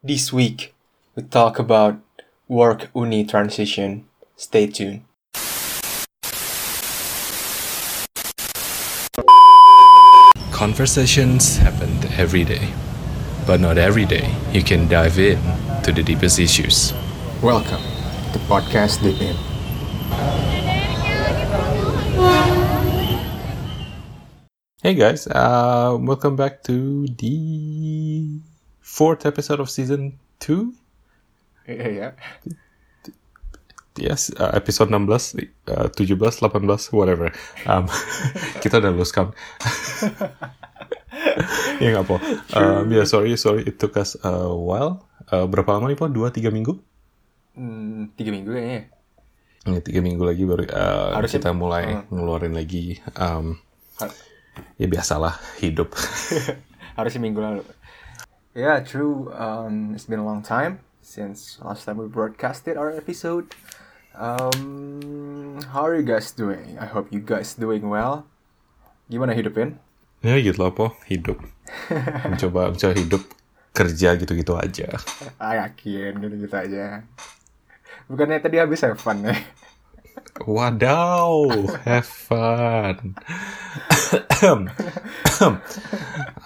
This week, we talk about work uni transition. Stay tuned. Conversations happen every day, but not every day you can dive in to the deepest issues. Welcome to Podcast Deep In. Hey guys, uh, welcome back to the fourth episode of season two. Iya, ya. Yes, uh, episode 16, uh, 17, 18, whatever. Um, kita udah lose count. ya nggak po. Um, ya sorry, sorry, it took us a while. Uh, berapa lama nih po? Dua, tiga minggu? Hmm, tiga minggu kayaknya. Ya, tiga minggu lagi baru uh, Harusnya- kita mulai uh. ngeluarin lagi. Um, Har- ya biasalah hidup. Harusnya minggu lalu. Yeah, true. Um, it's been a long time since last time we broadcasted our episode. Um, how are you guys doing? I hope you guys doing well. Gimana hidupin? ya gitu lah po, hidup. Mencoba, mencoba hidup kerja gitu-gitu aja. Ah, yakin gitu-gitu aja. Bukannya tadi habis have fun ya? Wadaw, have fun.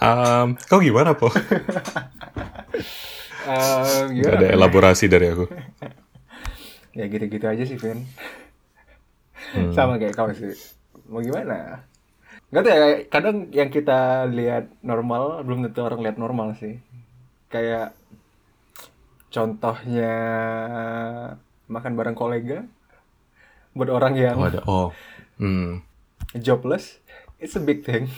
um, kau gimana po? Um, Gak gimana? ada elaborasi dari aku. Ya gitu-gitu aja sih, Vin. Hmm. Sama kayak kau sih. Mau gimana? Gak tau ya, kadang yang kita lihat normal, belum tentu orang lihat normal sih. Kayak contohnya makan bareng kolega. Buat orang yang Oh ada, oh. Hmm. jobless, it's a big thing.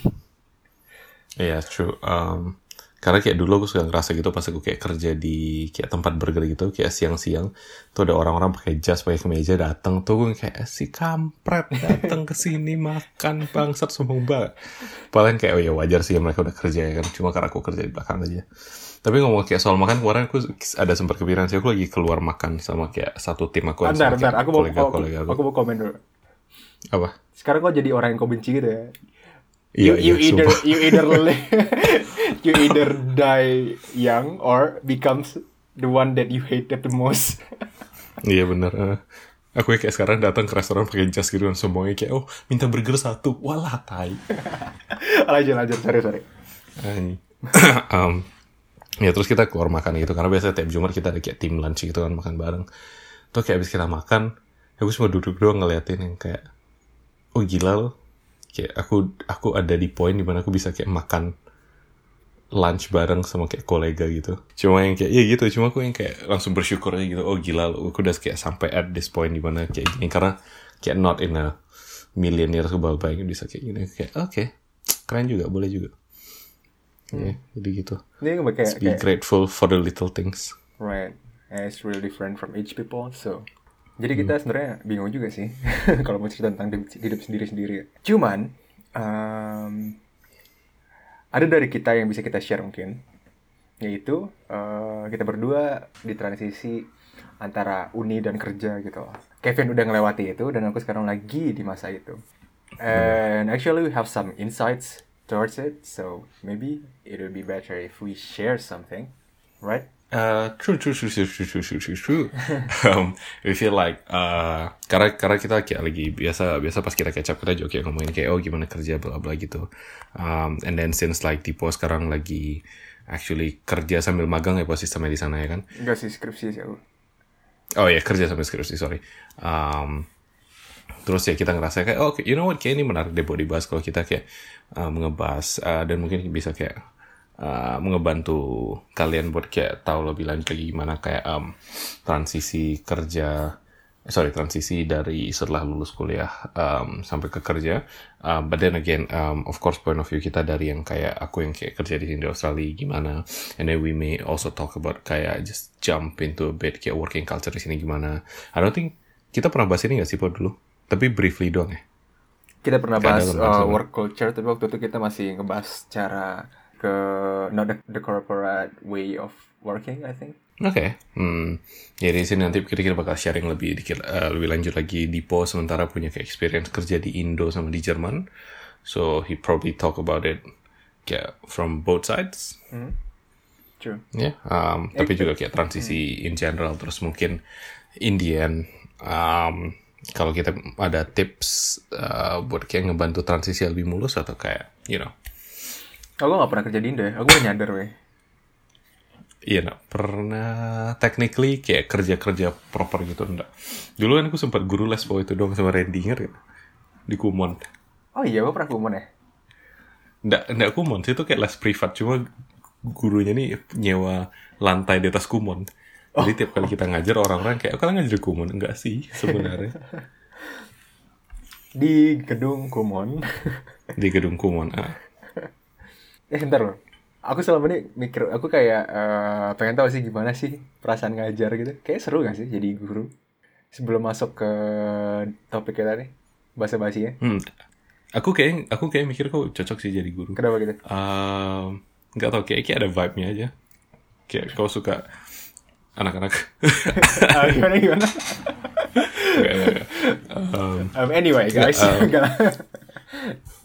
Iya, true. Um, karena kayak dulu aku suka ngerasa gitu pas aku kayak kerja di kayak tempat burger gitu, kayak siang-siang tuh ada orang-orang pakai jas, pakai kemeja datang tuh gue kayak si kampret datang ke sini makan bangsat sombong banget. Paling kayak oh ya wajar sih mereka udah kerja ya kan, cuma karena aku kerja di belakang aja. Tapi ngomong kayak soal makan kemarin aku ada sempat kepikiran sih aku lagi keluar makan sama kayak satu tim aku Bentar, bentar, aku mau, aku, kolega-kolega aku mau komen dulu. Apa? Sekarang kok jadi orang yang kau benci gitu ya? Iya, you, you iya, either sumpah. you either you either die young or becomes the one that you hated the most. Iya bener. eh. aku kayak sekarang datang ke restoran pakai jas gitu kan sombongnya kayak oh minta burger satu, walah tai. lanjut lanjut sorry sorry. Anjing. Ya terus kita keluar makan gitu karena biasanya tiap Jumat kita ada kayak tim lunch gitu kan makan bareng. Tuh kayak abis kita makan, aku cuma duduk doang ngeliatin yang kayak oh gila loh. Kayak aku aku ada di poin di mana aku bisa kayak makan lunch bareng sama kayak kolega gitu. Cuma yang kayak iya gitu, cuma aku yang kayak langsung bersyukur aja gitu. Oh gila loh, aku udah kayak sampai at this point di mana kayak gini karena kayak not in a million years aku bakal bayangin bisa kayak gini kayak oke keren juga boleh juga. Ya, jadi gitu. Ini kayak Be kayak grateful for the little things. right. And it's really different from each people. So jadi kita sebenarnya bingung juga sih kalau mau cerita tentang hidup, sendiri-sendiri. Cuman um, ada dari kita yang bisa kita share mungkin yaitu eh, kita berdua di transisi antara uni dan kerja gitu. Kevin udah ngelewati itu dan aku sekarang lagi di masa itu. And actually we have some insights towards it, so maybe it would be better if we share something, right? Uh, true, true, true, true, true, true, true, true, true. um, we feel like, uh, karena karena kita kayak lagi biasa biasa pas kita up kita juga kayak ngomongin kayak oh gimana kerja bla bla gitu. Um, and then since like Tipo sekarang lagi actually kerja sambil magang ya posisi sistemnya di sana ya kan. Enggak sih skripsi sih aku. Oh ya kerja sambil skripsi sorry. Um, terus ya kita ngerasa kayak oh you know what kayak ini menarik deh buat dibahas kalau kita kayak ngebahas uh, dan mungkin bisa kayak uh, ngebantu kalian buat kayak tahu lebih lanjut lagi gimana kayak um, transisi kerja eh, sorry transisi dari setelah lulus kuliah um, sampai ke kerja. Uh, but then again um, of course point of view kita dari yang kayak aku yang kayak kerja di sini di Australia gimana. And then we may also talk about kayak just jump into a bit kayak working culture di sini gimana. I don't think kita pernah bahas ini gak sih Pak dulu? Tapi briefly doang ya Kita pernah bahas uh, work culture, tapi waktu itu kita masih ngebahas cara ke not the, the corporate way of working, I think. Oke, hmm. jadi di sini nanti kira-kira bakal sharing lebih dikit, eh, lebih lanjut lagi di Po sementara punya kayak experience kerja di Indo sama di Jerman, so he probably talk about it kayak from both sides. True. Ya, um, tapi juga kayak transisi in general terus mungkin Indian um, kalau kita ada tips uh, buat kayak ngebantu transisi lebih mulus atau kayak you know Aku gak pernah kerja di Indo ya. Aku baru nyadar weh. Iya, nak pernah technically kayak kerja-kerja proper gitu enggak. Dulu kan aku sempat guru les waktu itu dong sama Randy ingat gak? Di Kumon. Oh iya, aku pernah kumon ya. Enggak, enggak Kumon, sih itu kayak les privat cuma gurunya nih nyewa lantai di atas Kumon. Jadi tiap kali kita ngajar orang-orang kayak, "Oh, kalian ngajar di Kumon?" Enggak sih sebenarnya. Di gedung kumon. di gedung Kumon. Ah. eh, bentar loh. Aku selama ini mikir, aku kayak eh, pengen tahu sih gimana sih perasaan ngajar gitu. Kayak seru gak sih jadi guru? Sebelum masuk ke topik kita nih, bahasa basi ya. Hmm. Aku kayak aku kayak mikir kok cocok sih jadi guru. Kenapa gitu? Um, nggak tau kayak, kayak ada vibe-nya aja. Kayak kau suka anak-anak. Ah, gimana gimana? Um, Um, anyway guys, um,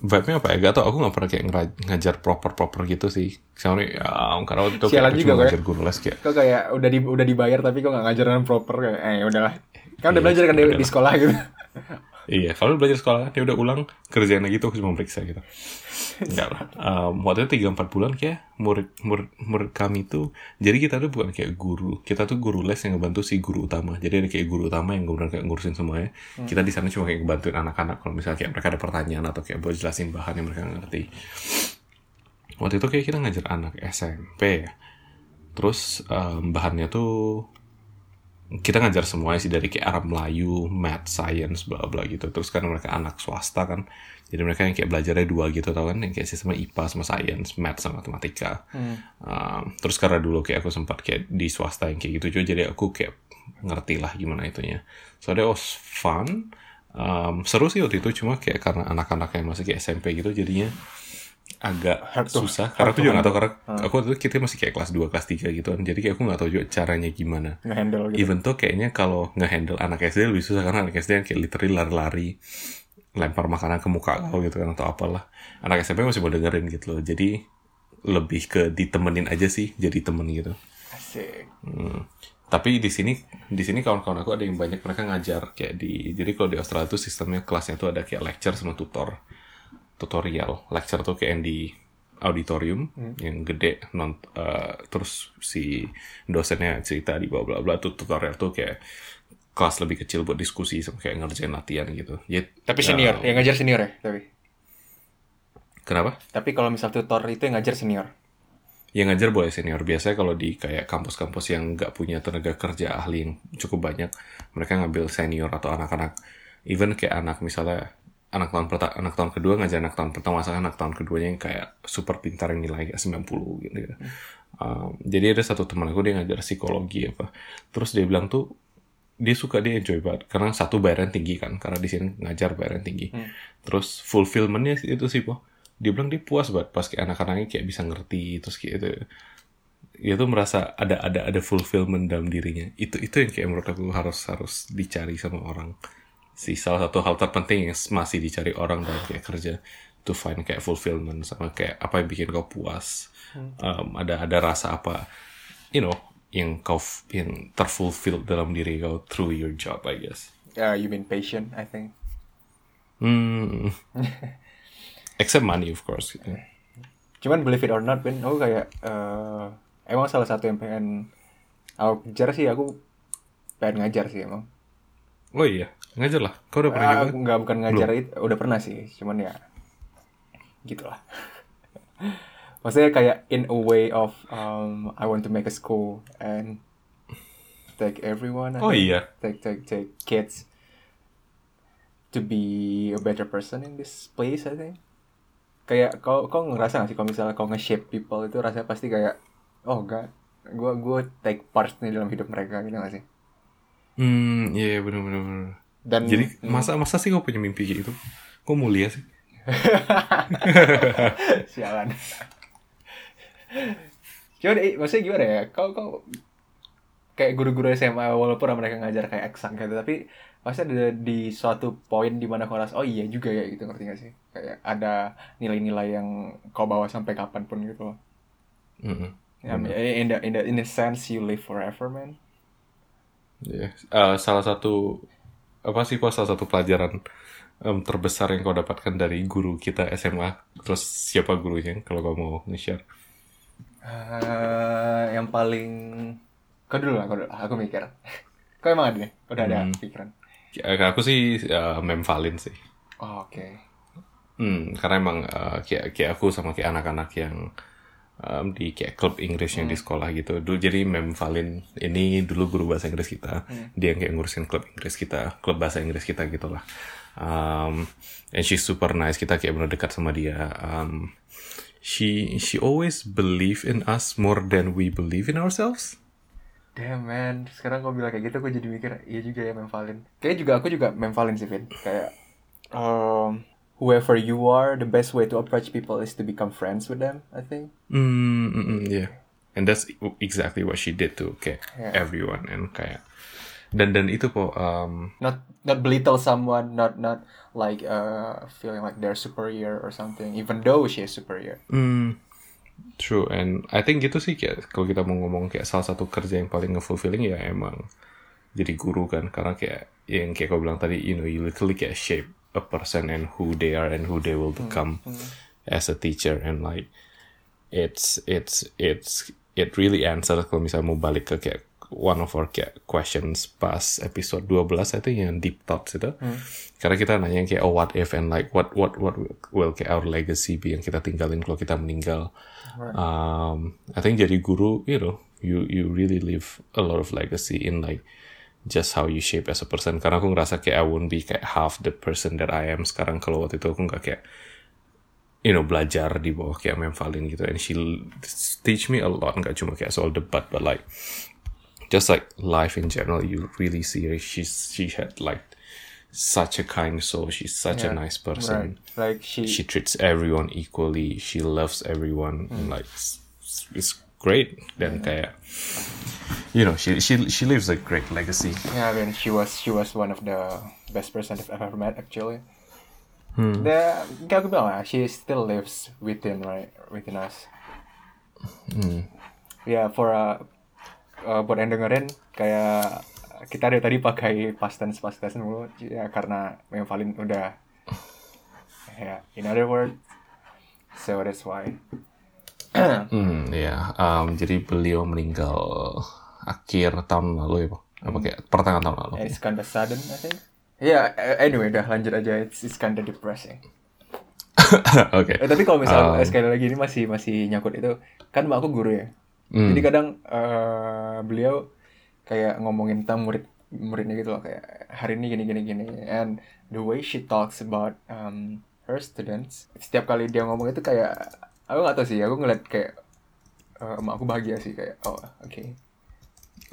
vibe-nya apa ya? Gak tau, aku gak pernah kayak ngajar proper-proper gitu sih. Soalnya, ya, karena waktu itu kayak Sialan aku juga, cuma gue. ngajar guru les kayak, kok kayak udah di udah dibayar tapi kok ngajar dengan proper kayak eh udahlah kan udah belajar kan di, di sekolah gitu iya, kalau belajar sekolah kan, ya udah ulang, kerjain lagi tuh, cuma periksa gitu. Enggak lah. Um, waktu itu 3-4 bulan kayak murid, murid, murid kami tuh, jadi kita tuh bukan kayak guru, kita tuh guru les yang ngebantu si guru utama. Jadi ada kayak guru utama yang kemudian kayak ngurusin semuanya. Kita di sana cuma kayak ngebantuin anak-anak kalau misalnya kayak mereka ada pertanyaan atau kayak buat jelasin bahan yang mereka ngerti. Waktu itu kayak kita ngajar anak SMP ya. Terus um, bahannya tuh kita ngajar semuanya sih dari kayak Arab Melayu, Math, Science, bla bla gitu. Terus kan mereka anak swasta kan, jadi mereka yang kayak belajarnya dua gitu tau kan, yang kayak sistem IPA sama Science, Math sama Matematika. Um, terus karena dulu kayak aku sempat kayak di swasta yang kayak gitu juga, jadi aku kayak ngerti lah gimana itunya. So that was fun. Um, seru sih waktu itu cuma kayak karena anak-anak yang masih kayak SMP gitu jadinya agak Hard susah karena aku juga gak tau karena aku waktu itu kita masih kayak kelas 2, kelas 3 gitu kan jadi kayak aku gak tahu juga caranya gimana ngehandle gitu Even tuh kayaknya kalau nge-handle anak SD lebih susah karena anak SD yang kayak literally lari-lari lempar makanan ke muka kau gitu kan atau apalah. Anak SMP masih mau dengerin gitu loh. Jadi lebih ke ditemenin aja sih jadi temen gitu. asik Hmm. Tapi di sini di sini kawan-kawan aku ada yang banyak mereka ngajar kayak di jadi kalau di Australia tuh sistemnya kelasnya tuh ada kayak lecture sama tutor. Tutorial. Lecture tuh kayak di auditorium yang gede non eh, terus si dosennya cerita di bla bla bla tuh tutorial tuh kayak kelas lebih kecil buat diskusi sama kayak ngerjain latihan gitu. Ya, tapi senior yang ngajar senior ya tapi Kenapa? tapi kalau misal tutor itu yang ngajar senior Yang ngajar boleh senior. Biasanya kalau di kayak kampus-kampus yang nggak punya tenaga kerja ahli yang cukup banyak, mereka ngambil senior atau anak-anak. Even kayak anak misalnya anak tahun pertama, anak tahun kedua ngajar anak tahun pertama, misalnya anak tahun keduanya yang kayak super pintar yang nilai kayak 90 gitu. ya. Um, jadi ada satu teman aku dia ngajar psikologi apa. Terus dia bilang tuh dia suka dia enjoy banget karena satu bayaran tinggi kan karena di sini ngajar bayaran tinggi. Terus fulfillmentnya itu sih po. Dia bilang dia puas banget pas kayak anak-anaknya kayak bisa ngerti terus kayak itu dia tuh merasa ada ada ada fulfillment dalam dirinya. Itu itu yang kayak menurut aku harus harus dicari sama orang. Si salah satu hal terpenting yang masih dicari orang dalam kayak kerja to find kayak fulfillment sama kayak apa yang bikin kau puas. Um, ada ada rasa apa you know yang kau yang terfulfill dalam diri kau through your job I guess. ya you mean patient I think Hmm. Except money of course. gitu. cuman believe it or not Ben aku kayak eh, emang salah satu yang pengen aku kejar sih aku pengen ngajar sih emang Oh iya, ngajar lah. Kau udah pernah Ah, nyoba? aku nggak bukan ngajar itu udah pernah sih cuman ya gitulah maksudnya kayak in a way of um, I want to make a school and take everyone Oh iya. take take take kids to be a better person in this place I think kayak kau kau ngerasa gak sih kalau misalnya kau nge-shape people itu rasanya pasti kayak oh god gue gue take part nih dalam hidup mereka gitu gak sih Hmm, iya yeah, bener bener. Dan Jadi masa masa sih kau punya mimpi gitu? Kok mulia sih? Sialan. Cuman eh, maksudnya gimana ya? Kau kau kayak guru-guru SMA walaupun mereka ngajar kayak eksak gitu tapi pasti ada di suatu poin di mana kau rasa oh iya juga ya gitu ngerti gak sih? Kayak ada nilai-nilai yang kau bawa sampai kapan pun gitu loh. I mean, in the in the in the sense you live forever, man. Iya. Eh, salah satu apa sih salah satu pelajaran em, terbesar yang kau dapatkan dari guru kita SMA? Terus siapa gurunya? Kalau kau mau nge-share. Eh, yang paling kau dulu lah, kau dulu. Aku mikir. Kau emang ada nih? Udah ada Hmm. pikiran. Ya, aku sih eh, Mem Valin sih. Oh, Oke. Hmm, karena emang eh, kayak kayak aku sama kayak anak-anak yang em, di kayak klub Inggris yang di sekolah gitu. Dulu jadi Mem Valin ini dulu guru bahasa Inggris kita. Dia yang kayak ngurusin klub Inggris kita, klub bahasa Inggris kita gitu lah. Um, and she's super nice. Kita kayak benar dekat sama dia. Um, she she always believe in us more than we believe in ourselves. Damn man, sekarang kau bilang kayak gitu, aku jadi mikir, iya juga ya memvalin. Kayak juga aku juga memvalin sih, Vin. Kayak, um, whoever you are, the best way to approach people is to become friends with them, I think. Mm, mm, mm, yeah. And that's exactly what she did to kayak Yeah. everyone and kayak dan dan itu po um, Not not belittle someone, not not like uh feeling like they're superior or something, even though she is superior. Mm, true, and I think gitu sih kayak kalau kita mau ngomong kayak salah satu kerja yang paling nge-fulfilling ya emang jadi guru kan karena kayak yang kayak kau bilang tadi, you know, you literally kayak shape a person and who they are and who they will become as a teacher. And like it's it's it's it really answers kalau misalnya mau balik ke kayak one of our kayak questions pas episode 12 I think yang deep thoughts itu. Karena kita nanya kayak oh what if and like what what what will kayak our legacy be yang kita tinggalin kalau kita meninggal? Um, I think jadi guru you know you you really leave a lot of legacy in like just how you shape as a person. Karena aku ngerasa kayak I won't be kayak half the person that I am sekarang. Kalau waktu itu aku nggak kayak you know belajar di bawah kayak Mem Valin gitu. And she teach me a lot. Nggak cuma kayak soal debat but like just like life in general you really see her. She's she had like such a kind soul. She's such a Yeah, nice person. Right. Like she, she treats everyone equally. She loves everyone. And like it's, it's great dan kayak you know she she she leaves a great legacy. Yeah, I mean, she was she was one of the best person I've ever met actually. The kayak aku bilang lah, she still lives within right within us. Ya for uh, uh, buat yang dengerin kayak kita dari tadi pakai past tense past tense mulu. Ya karena Mem Valin udah ya in other words so that's why Hmm, ya. Um, jadi beliau meninggal akhir tahun lalu ya, Pak? Apa kayak pertengahan tahun lalu? It's kinda sudden, I think. Yeah, a- anyway, udah lanjut aja. It's, it's kinda depressing. Oke. Eh, tapi kalau Um, misalnya sekali lagi ini masih masih nyangkut itu, kan mbak aku guru ya. Hmm. Jadi kadang eh, beliau kayak ngomongin tentang murid muridnya gitu loh kayak hari ini gini gini gini and the way she talks about um, her students setiap kali dia ngomong itu kayak aku nggak tahu sih aku ngeliat kayak eh, emak aku bahagia sih kayak oh oke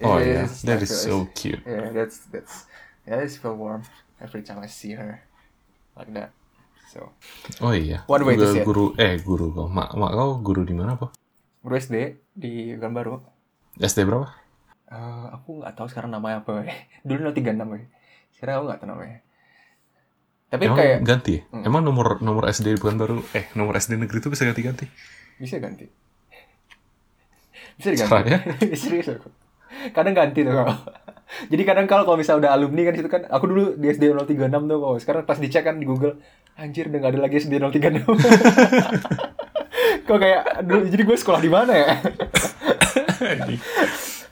Oh It yeah, that I is so cute. Yeah, that's that's yeah, it's feel warm every time I see her like that. So Oh iya. One way to Guru- say it. Guru eh guru kau. Mak mak kau guru di mana, Pak? guru SD di Gambaru. SD berapa? Eh, aku nggak tahu sekarang namanya apa. ya. Dulu 036 ya. Sekarang aku nggak tahu namanya. Tapi Emang kayak ganti ya? Emang nomor nomor SD bukan baru eh nomor SD negeri itu bisa ganti-ganti? bisa ganti. Bisa diganti. Caranya? Serius aku. Kadang ganti tuh kalau. Jadi kadang kalau kalau misalnya udah alumni kan situ kan aku dulu di SD 036 tuh kok. Sekarang pas dicek kan di Google anjir udah gak ada lagi SD 036. kok kayak dulu jadi gue sekolah di mana ya?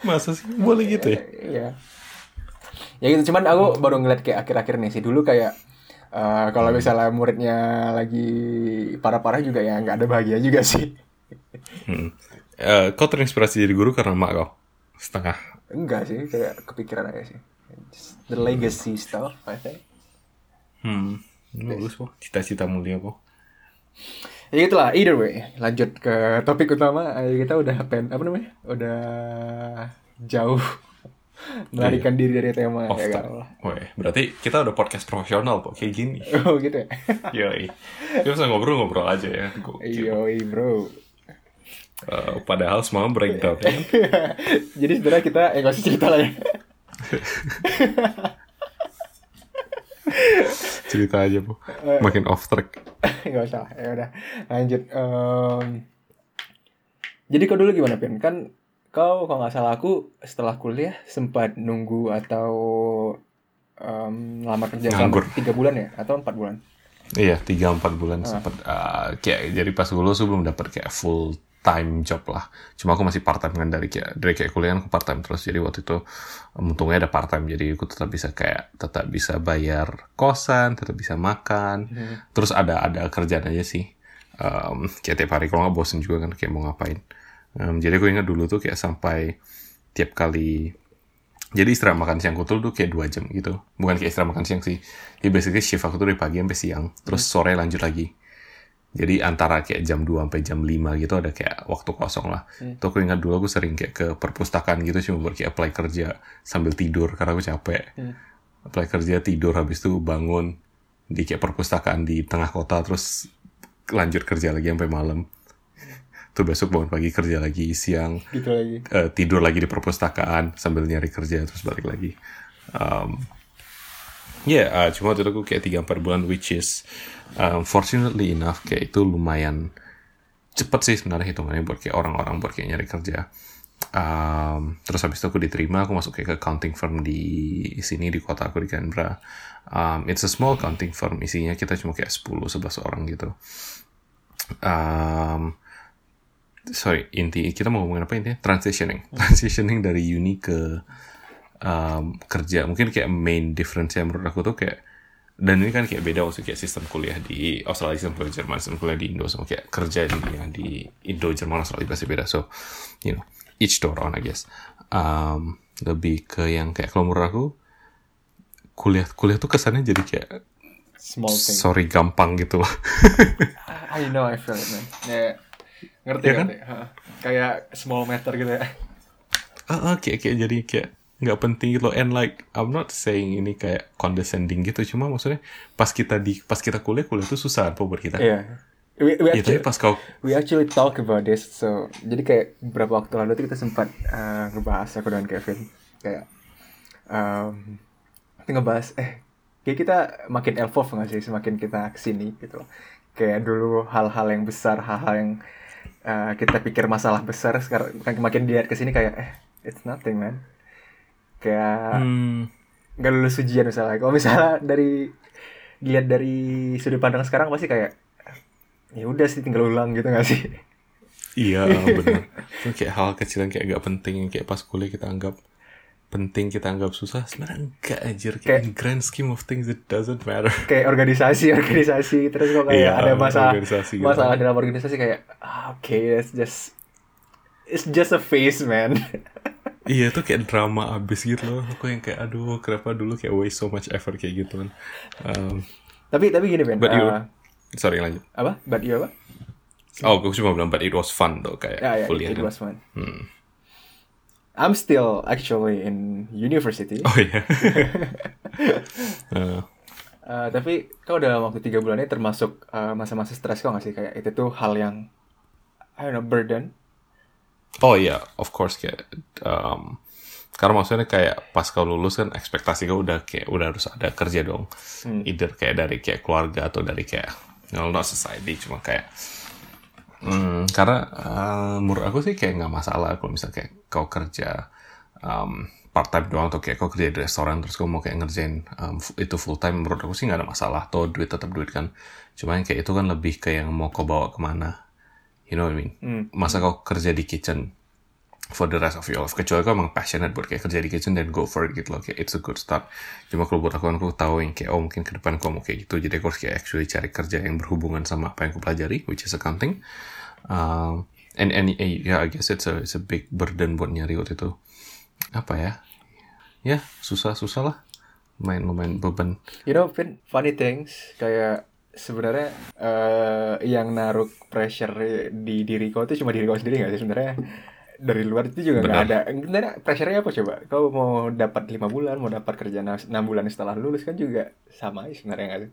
Masa sih boleh gitu ya? Iya. Ya gitu, cuman aku baru ngeliat kayak akhir-akhir nih sih. Dulu kayak eh, kalau misalnya muridnya lagi parah-parah juga ya nggak ada bahagia juga sih. Hmm. Eh, kau terinspirasi jadi guru karena mak kau setengah. Enggak sih, kayak kepikiran aja sih. Just the legacy stuff, I think. Hmm. Bagus kok. Cita-cita mulia kok. Ya itulah, either way. Lanjut ke topik utama. Eh, Kita udah pen, apa namanya? Udah jauh melarikan diri dari tema Off ya kan. Weh, berarti kita udah podcast profesional kok kayak gini. Oh gitu ya. Yoi. Kita bisa ngobrol-ngobrol aja ya. Yoi bro. Eh, padahal semua breakdown ya. Jadi sebenarnya kita eh nggak usah cerita lah ya. Cerita aja, Bu. Makin off track. Nggak usah. Ya udah. Lanjut. Em, Jadi kau dulu gimana, Pin? Kan kau kalau nggak salah aku setelah kuliah sempat nunggu atau em, lamar kerja selama Nganggur. tiga bulan ya atau empat bulan? Iya, tiga empat bulan Ah. sempat uh, kayak jadi pas lulus belum dapat kayak full time job lah. Cuma aku masih part time kan dari kayak dari kayak kuliah aku part time terus. Jadi waktu itu um, untungnya ada part time jadi aku tetap bisa kayak tetap bisa bayar kosan, tetap bisa makan. Terus ada ada kerjaan aja sih. Um, kayak tiap hari kalau nggak bosen juga kan kayak mau ngapain. Um, jadi aku ingat dulu tuh kayak sampai tiap kali jadi istirahat makan siang aku tuh kayak dua jam gitu. Bukan kayak istirahat makan siang sih. Jadi basically shift aku tuh dari pagi sampai siang. Terus sore lanjut lagi. Jadi antara kayak jam 2 sampai jam 5 gitu ada kayak waktu kosong lah. Tuh aku ingat dulu aku sering kayak ke perpustakaan gitu cuma buat kayak apply kerja sambil tidur karena aku capek. Apply kerja tidur habis itu bangun di kayak perpustakaan di tengah kota terus lanjut kerja lagi sampai malam. Tuh besok bangun pagi kerja lagi siang Gitu lagi. eh, tidur lagi di perpustakaan sambil nyari kerja terus balik lagi. Um, ya, yeah, cuma waktu itu aku kayak 3-4 bulan which is um, fortunately enough kayak itu lumayan cepet sih sebenarnya hitungannya buat kayak orang-orang buat kayak nyari kerja. Um, terus habis itu aku diterima, aku masuk kayak ke accounting firm di sini di kota aku di Canberra. Um, it's a small accounting firm, isinya kita cuma kayak 10-11 orang gitu. Um, sorry inti kita mau ngomongin apa intinya? Transitioning. Transitioning dari uni ke um, kerja. Mungkin kayak main difference yang menurut aku tuh kayak dan ini kan kayak beda maksudnya kayak sistem kuliah di Australia sistem kuliah Jerman sistem kuliah di Indo sama kayak kerja di yang di Indo Jerman Australia pasti beda. So you know each to our own I guess. Um, lebih ke yang kayak kalau menurut aku kuliah kuliah tuh kesannya jadi kayak Small thing. sorry gampang gitu. I know I feel it man. Ya, ngerti Ya kan? ngerti. Ha. Kayak small matter gitu ya. ah ah, kayak kayak jadi kayak nggak penting gitu loh and like I'm not saying ini kayak condescending gitu cuma maksudnya pas kita di pas kita kuliah kuliah itu susah apa buat kita Iya. We, we, ya tapi actually, pas kau we actually talk about this. So, jadi kayak beberapa waktu lalu tuh kita sempat uh, ngebahas aku dan Kevin kayak um, kita ngebahas eh kayak kita makin evolve nggak sih semakin kita ke sini gitu loh. Kayak dulu hal-hal yang besar, hal-hal yang uh, kita pikir masalah besar sekarang makin dilihat ke sini kayak eh it's nothing man. Kayak hmm, nggak lulus ujian misalnya. Kalau misalnya dari dilihat dari sudut pandang sekarang pasti kayak ya udah sih tinggal ulang gitu nggak sih? Iya benar. Itu kayak hal kecil yang kayak gak penting yang kayak pas kuliah kita anggap penting kita anggap susah sebenarnya enggak anjir. Kayak, in grand scheme of things it doesn't matter. Kayak organisasi organisasi. Terus kok kayak Iya, ada masalah organisasi gitu. masalah dalam organisasi kayak ah, oke it's just it's just a phase man. Iya tuh kayak drama abis gitu loh. Aku yang kayak aduh kenapa dulu kayak waste so much effort kayak gitu kan um, tapi tapi gini Ben But you- uh, sorry lanjut. apa? But you apa? Oh aku cuma bilang but it was fun tuh kayak ya ya kuliah it kan. was fun. Hmm. I'm still actually in university. Oh iya. Eh, Uh, tapi kau dalam waktu tiga bulan ini termasuk uh, masa-masa stres kau nggak sih? Kayak itu tuh hal yang I don't know burden. Oh iya, of course kayak um, karena maksudnya kayak pas kau lulus kan ekspektasi kau udah kayak udah harus ada kerja dong. Either kayak dari kayak keluarga atau dari kayak no, not society cuma kayak Hmm, karena uh, menurut aku sih kayak nggak masalah kalau misalnya kayak kau kerja um, part time doang atau kayak kau kerja di restoran terus kau mau kayak ngerjain um, itu full time menurut aku sih nggak ada masalah. Atau duit tetap duit kan. Cuma yang kayak itu kan lebih ke yang mau kau bawa ke mana. You know what I mean? Masa kau kerja di kitchen for the rest of your life. Kecuali kau emang passionate buat kayak kerja di kitchen dan go for it gitu loh. Kayak it's a good start. Cuma kalau buat aku aku tahu yang kayak oh mungkin ke depan kau mau kayak gitu. Jadi aku harus kayak actually cari kerja yang berhubungan sama apa yang aku pelajari which is accounting. Um, and and eh, yeah I guess it's a it's a big burden buat nyari waktu itu. Apa ya? Ya susah susah lah. Main lumayan beban. You know, Vin, funny things. Kayak sebenarnya eh yang naruh pressure di diri kau itu cuma diri kau sendiri gak sih sebenarnya dari luar itu juga nggak ada. Sebenarnya pressure-nya apa coba? Kau mau dapat lima bulan, mau dapat kerja enam bulan setelah lulus kan juga sama aja sebenarnya nggak sih?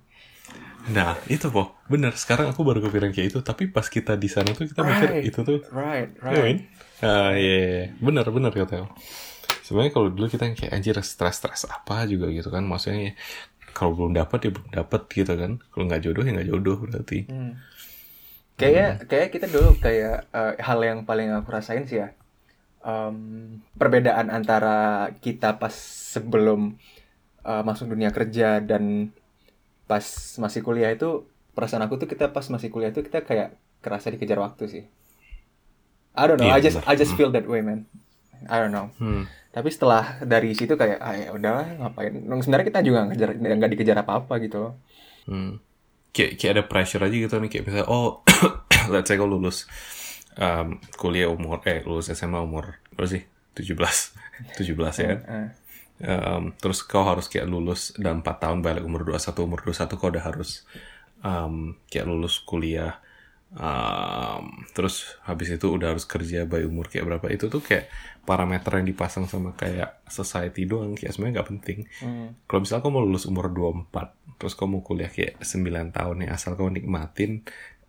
nah itu po bener sekarang aku baru kepikiran kayak itu tapi pas kita di sana tuh kita mikir Right. itu tuh Right, right. Ah, iya, iya, iya. bener, bener kata. Sebenarnya kalau dulu kita yang kayak anjir stres-stres apa juga gitu kan. Maksudnya ya, kalau belum dapat ya belum dapat gitu kan. Kalau nggak jodoh ya nggak jodoh berarti. Hmm. Kayak kayak kita dulu kayak eh, hal yang paling aku rasain sih ya em, perbedaan antara kita pas sebelum eh, masuk dunia kerja dan pas masih kuliah itu perasaan aku tuh kita pas masih kuliah itu kita kayak kerasa dikejar waktu sih. I don't know Iya, I just. I just feel that way man. I don't know. Hmm. tapi setelah dari situ kayak ah ya udahlah ngapain? Sebenarnya kita juga nggak nggak dikejar apa apa gitu loh. Hmm. Kayak, kayak ada pressure aja gitu nih kayak misalnya oh let's say kau lulus um, kuliah umur eh lulus SMA umur berapa sih? 17 17 ya kan? Eh, Um, terus kau harus kayak lulus dan 4 tahun balik umur 21 umur 21 kau udah harus um, kayak lulus kuliah um, terus habis itu udah harus kerja by umur kayak berapa. Itu tuh kayak parameter yang dipasang sama kayak society doang kayak sebenarnya nggak penting. Hmm. kalau misalnya kau mau lulus umur 24 terus kau mau kuliah kayak 9 tahun ya asal kau nikmatin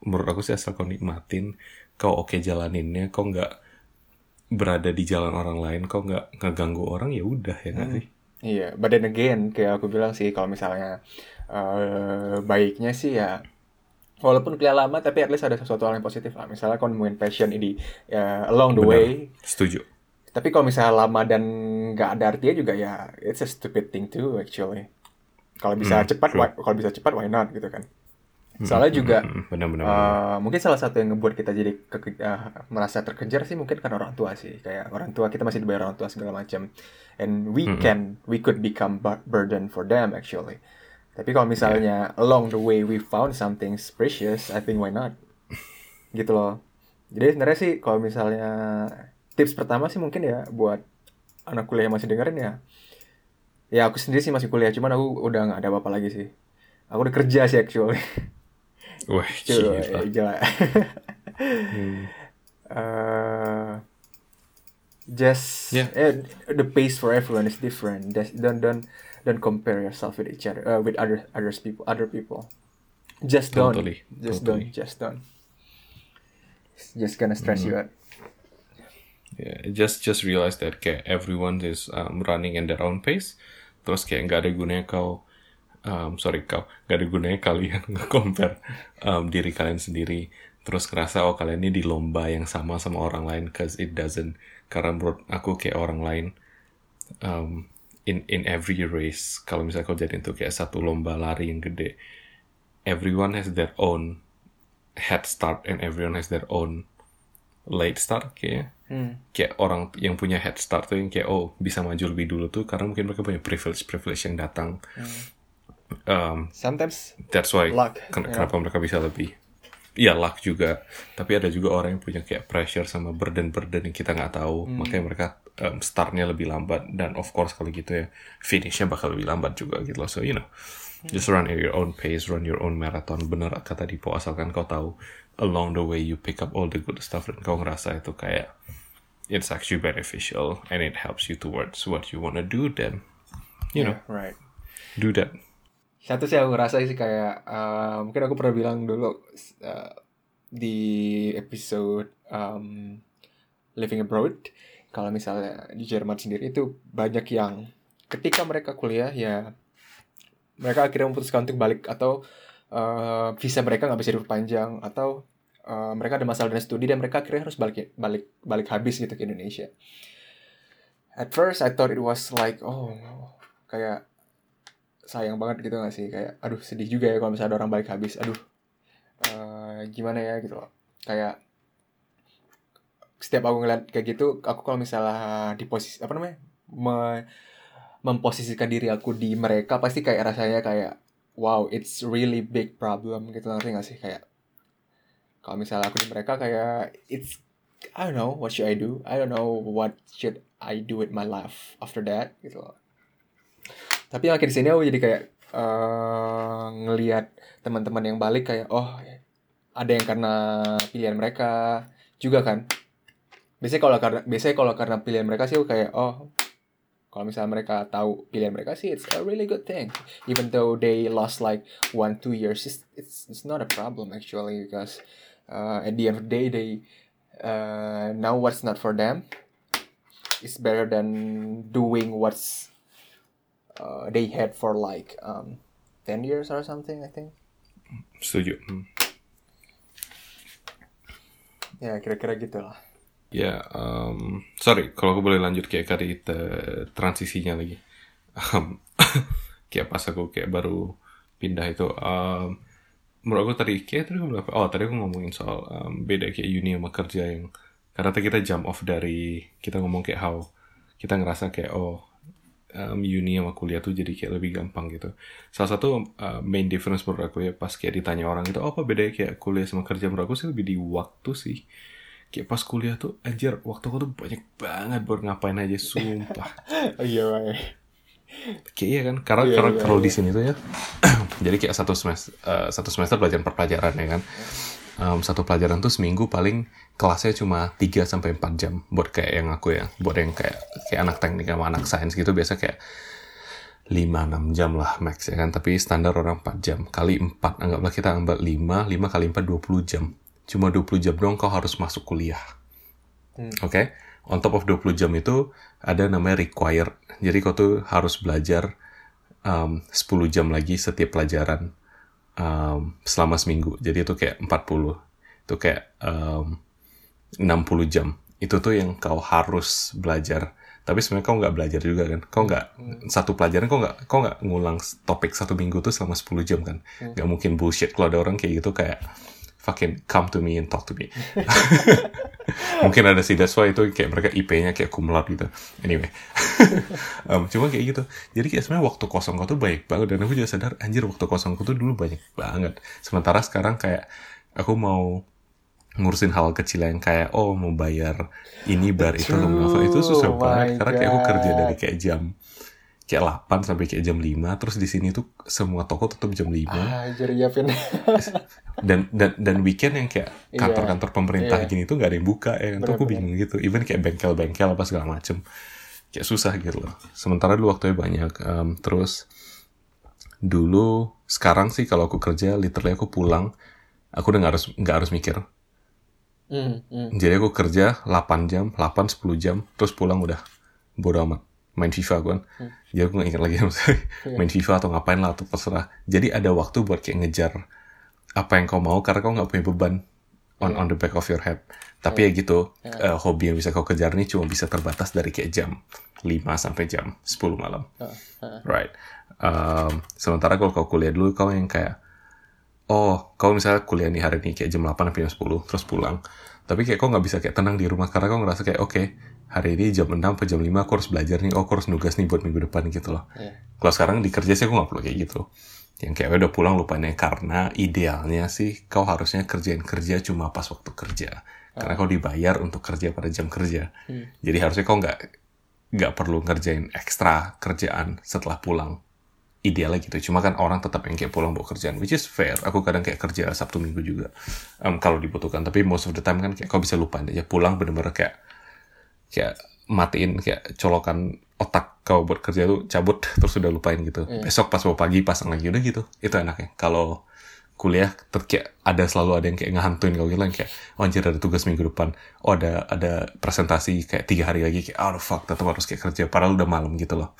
menurut aku sih asal kau nikmatin kau oke jalaninnya kau nggak berada di jalan orang lain kau nggak ngeganggu orang ya udah ya nggak sih? Iya, but then again, kayak aku bilang sih, kalau misalnya eh baiknya sih ya, walaupun kuliah lama, tapi at least ada sesuatu hal yang positif lah. Misalnya kau nemuin passion ini ya, along the Benar. way. setuju Tapi kalau misalnya lama dan nggak ada artinya juga ya, it's a stupid thing too actually. Kalau bisa Hmm, cepat, kalau bisa cepat, why not gitu kan? Soalnya juga Hmm, benar-benar eh, mungkin salah satu yang ngebuat kita jadi ke- eh, merasa terkejar sih mungkin karena orang tua sih. Kayak orang tua kita masih dibayar orang tua segala macam. And we can, we could become bu- burden for them actually. Tapi kalau misalnya along the way we found something precious, I think why not? Gitu loh. Jadi sebenarnya sih kalau misalnya tips pertama sih mungkin ya buat anak kuliah yang masih dengerin ya. Ya aku sendiri sih masih kuliah, cuman aku udah nggak ada apa-apa lagi sih. Aku udah kerja sih actually. wah Coba, gila gila. Hmm. Uh, just Yeah. eh, the pace for everyone is different. Just don't don't don't compare yourself with each other, uh, with other others people, other people. Just don't. Totally, Just totally. don't. Just don't. It's just gonna stress you out. Yeah, just just realize that kayak everyone is um, running in their own pace. Terus kayak nggak ada gunanya kau, um, sorry kau, nggak ada gunanya kalian nge-compare um, diri kalian sendiri. Terus ngerasa oh kalian ini di lomba yang sama sama orang lain, cause it doesn't. Karena menurut aku kayak orang lain, um, in in every race, kalau misalnya kau jadi itu kayak satu lomba lari yang gede, everyone has their own head start and everyone has their own late start kayaknya Hmm. kayak orang yang punya head start tuh yang kayak oh bisa maju lebih dulu tuh karena mungkin mereka punya privilege privilege yang datang um, Sometimes that's why Luck, ken- yeah. kenapa mereka bisa lebih Iya luck juga tapi ada juga orang yang punya kayak pressure sama burden-burden yang kita nggak tahu Hmm. makanya mereka um, startnya lebih lambat. Dan of course kalau gitu ya finishnya bakal lebih lambat juga gitu loh. So you know just run at your own pace run your own marathon. Bener kata Dipo asalkan kau tahu along the way you pick up all the good stuff dan kau ngerasa itu kayak it's actually beneficial and it helps you towards what you wanna do then you know yeah, right. do that. Satu sih aku ngerasa sih kayak eh, mungkin aku pernah bilang dulu eh, di episode um, living abroad kalau misalnya di Jerman sendiri itu banyak yang ketika mereka kuliah ya mereka akhirnya memutuskan untuk balik atau eh, visa mereka nggak bisa diperpanjang atau eh, mereka ada masalah dengan studi dan mereka akhirnya harus balik balik balik habis gitu ke Indonesia. At first I thought it was like oh kayak sayang banget gitu gak sih? Kayak aduh sedih juga ya kalau misalnya ada orang balik habis. Aduh eh, gimana ya? Gitu loh. Kayak setiap aku ngeliat kayak gitu aku kalau misalnya di posisi apa namanya me- memposisikan diri aku di mereka pasti kayak rasanya kayak wow it's really big problem gitu ngerti gak sih? Kayak kalau misalnya aku di mereka kayak it's I don't know what should I do I don't know what should I do with my life after that gitu loh. Tapi makin di sini aku jadi kayak eh ngelihat teman-teman yang balik kayak oh ada yang karena pilihan mereka juga kan biasanya kalau karena biasanya kalau karena pilihan mereka sih kayak oh kalau misalnya mereka tahu pilihan mereka sih it's a really good thing. Even though they lost like one two years it's it's, it's not a problem actually because uh, at the end of the day they uh, know what's not for them. It's better than doing what's uh, they had for like um, 10 years or something I think. Setuju. Hmm. ya kira-kira gitu Ya, um, sorry kalau aku boleh lanjut kayak kali te- transisinya lagi. Kayak pas aku kayak baru pindah itu, um, menurut aku tadi kayak tadi aku? Oh tadi aku ngomongin soal um, beda kayak uni sama kerja yang karena kita jump off dari kita ngomong kayak how kita ngerasa kayak oh um, uni sama kuliah tuh jadi kayak lebih gampang gitu. Salah satu uh, main difference menurut aku ya pas kayak ditanya orang itu oh, apa bedanya kayak kuliah sama kerja menurut aku sih lebih di waktu sih kayak pas kuliah tuh anjir waktu aku tuh banyak banget buat ngapain aja sumpah oh, iya Bang. kayak iya kan karena Iya, karena iya, kalau iya. di sini tuh ya jadi kayak satu semester eh, satu semester pelajaran per pelajaran ya kan Em, satu pelajaran tuh seminggu paling kelasnya cuma 3 sampai 4 jam buat kayak yang aku ya buat yang kayak kayak anak teknik sama anak sains gitu biasa kayak 5-6 jam lah max ya kan tapi standar orang 4 jam kali 4 anggaplah kita ambil 5 5 kali 4 20 jam cuma 20 jam dong kau harus masuk kuliah Hmm. Oke, on top of 20 jam itu ada namanya required. Jadi kau tuh harus belajar um, 10 jam lagi setiap pelajaran um, selama seminggu. Jadi itu kayak 40. Itu kayak um, 60 jam. Itu tuh yang kau harus belajar. Tapi sebenarnya kau nggak belajar juga kan. Kau nggak satu pelajaran kau nggak kau nggak ngulang topik satu minggu tuh selama 10 jam kan. Nggak mungkin bullshit kalau ada orang kayak gitu kayak fucking come to me and talk to me. mungkin ada sih that's why itu kayak mereka IP-nya kayak kumlat gitu. Anyway. Um, cuma kayak gitu. Jadi kayak sebenarnya waktu kosong kau tuh banyak banget dan aku juga sadar anjir waktu kosongku tuh dulu banyak banget. Sementara sekarang kayak aku mau ngurusin hal kecil yang kayak oh mau bayar ini bar itu itu susah Oh banget karena kayak aku kerja dari kayak jam kayak 8 sampai kayak jam 5 terus di sini tuh semua toko tutup jam 5 ah ya Vin. Dan dan dan weekend yang kayak Iya. kantor-kantor pemerintah Iya. gini tuh nggak ada yang buka ya kan? Tuh aku bingung gitu. Even kayak bengkel-bengkel apa segala macem. Kayak susah gitu loh. Sementara dulu waktunya banyak. Em, terus dulu sekarang sih kalau aku kerja literally aku pulang aku udah nggak harus nggak harus mikir. Hmm, hmm. jadi aku kerja 8 jam 8 10 jam terus pulang udah. Bodo amat main FIFA gue kan jadi aku nggak ingat lagi maksudnya main FIFA atau ngapain lah atau terserah. Jadi ada waktu buat kayak ngejar apa yang kau mau karena kau nggak punya beban on on the back of your head. Tapi ya gitu eh, hobi yang bisa kau kejar nih cuma bisa terbatas dari kayak jam 5 sampai jam 10 malam. Right. Um, sementara kalau kau kuliah dulu kau yang kayak oh kau misalnya kuliah nih hari ini kayak jam 8 sampai jam 10 terus pulang. Tapi kayak kau nggak bisa kayak tenang di rumah karena kau ngerasa kayak oke hari ini jam 6 sampai jam 5 aku harus belajar nih. Oh aku harus nugas nih buat minggu depan gitu loh. Iya. kalau sekarang di kerja sih aku nggak perlu kayak gitu. Yang kayak udah pulang lupain aja karena idealnya sih kau harusnya kerjain kerja cuma pas waktu kerja. Karena kau dibayar untuk kerja pada jam kerja. Jadi harusnya kau nggak nggak perlu ngerjain ekstra kerjaan setelah pulang. Idealnya gitu. Cuma kan orang tetap yang kayak pulang buat kerjaan which is fair. Aku kadang kayak kerja sabtu minggu juga Em, kalau dibutuhkan. Tapi most of the time kan kayak kau bisa lupain aja. Pulang bener-bener kayak kayak matiin kayak colokan otak kau buat kerja tuh cabut terus udah lupain gitu. Besok pas mau pagi pasang lagi udah gitu. Itu enaknya. Kalau kuliah kayak ada selalu ada yang kayak ngehantuin kau gitu kayak oh anjir ada tugas minggu depan. Oh ada ada presentasi kayak tiga hari lagi kayak oh fuck tetap harus kayak kerja. Padahal udah malam gitu loh.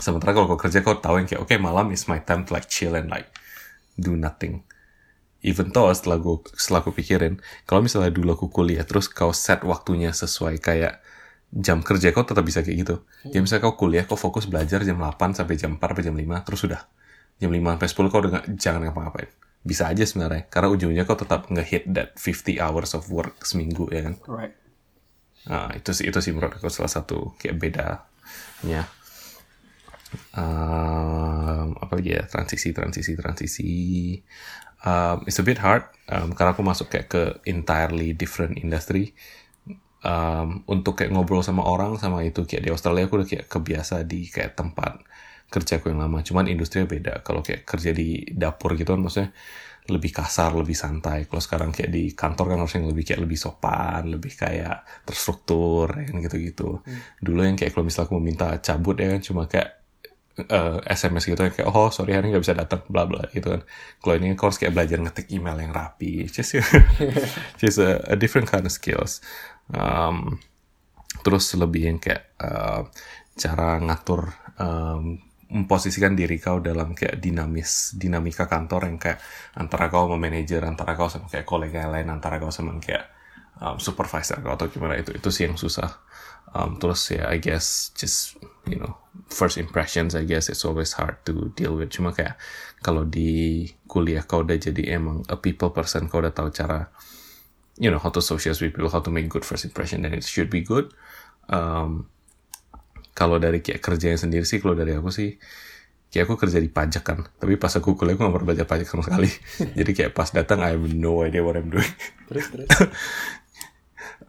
Sementara kalau kau kerja kau tahu yang kayak oke malam is my time to like chill and like do nothing even though setelah gue setelah aku pikirin kalau misalnya dulu aku kuliah terus kau set waktunya sesuai kayak jam kerja kau tetap bisa kayak gitu. Ya misalnya kau kuliah kau fokus belajar jam 8 sampai jam 4 sampai jam 5 terus udah. Jam 5 sampai 10 kau udah nggak- jangan ngapa-ngapain. Bisa aja sebenarnya karena ujungnya kau tetap nge-hit that 50 hours of work seminggu ya kan? Right. Nah, itu sih itu sih menurut aku salah satu kayak bedanya. Um, apa lagi ya? Transisi transisi transisi. Um, it's a bit hard um, karena aku masuk kayak ke entirely different industry. Um, untuk kayak ngobrol sama orang sama itu kayak di Australia aku udah kayak kebiasa di kayak tempat kerjaku yang lama. Cuman industrinya beda. Kalau kayak kerja di dapur gitu kan maksudnya lebih kasar, lebih santai. Kalau sekarang kayak di kantor kan harusnya lebih kayak lebih sopan, lebih kayak terstruktur, kan gitu-gitu. Dulu yang kayak kalau misalnya aku mau minta cabut ya kan cuma kayak eh, SMS gitu ya kayak oh sorry hari ini nggak bisa datang bla bla gitu kan. Kalau ini aku harus kayak belajar ngetik email yang rapi, just just a, a different kind of skills. Um, terus lebih yang kayak eh, cara ngatur em, memposisikan diri kau dalam kayak dinamis dinamika kantor yang kayak antara kau sama manajer antara kau sama kayak kolega lain antara kau sama kayak um, supervisor kau atau gimana itu itu sih yang susah um, terus ya I guess just you know first impressions I guess it's always hard to deal with. Cuma kayak kalau di kuliah kau udah jadi emang a people person kau udah tahu cara you know how to socialize with people how to make good first impression then it should be good. Um, kalau dari kayak kerjanya sendiri sih kalau dari aku sih kayak aku kerja di pajak kan. Tapi pas aku kuliah aku gak pernah belajar pajak sama sekali. Jadi kayak pas datang I have no idea what I'm doing. Terus terus.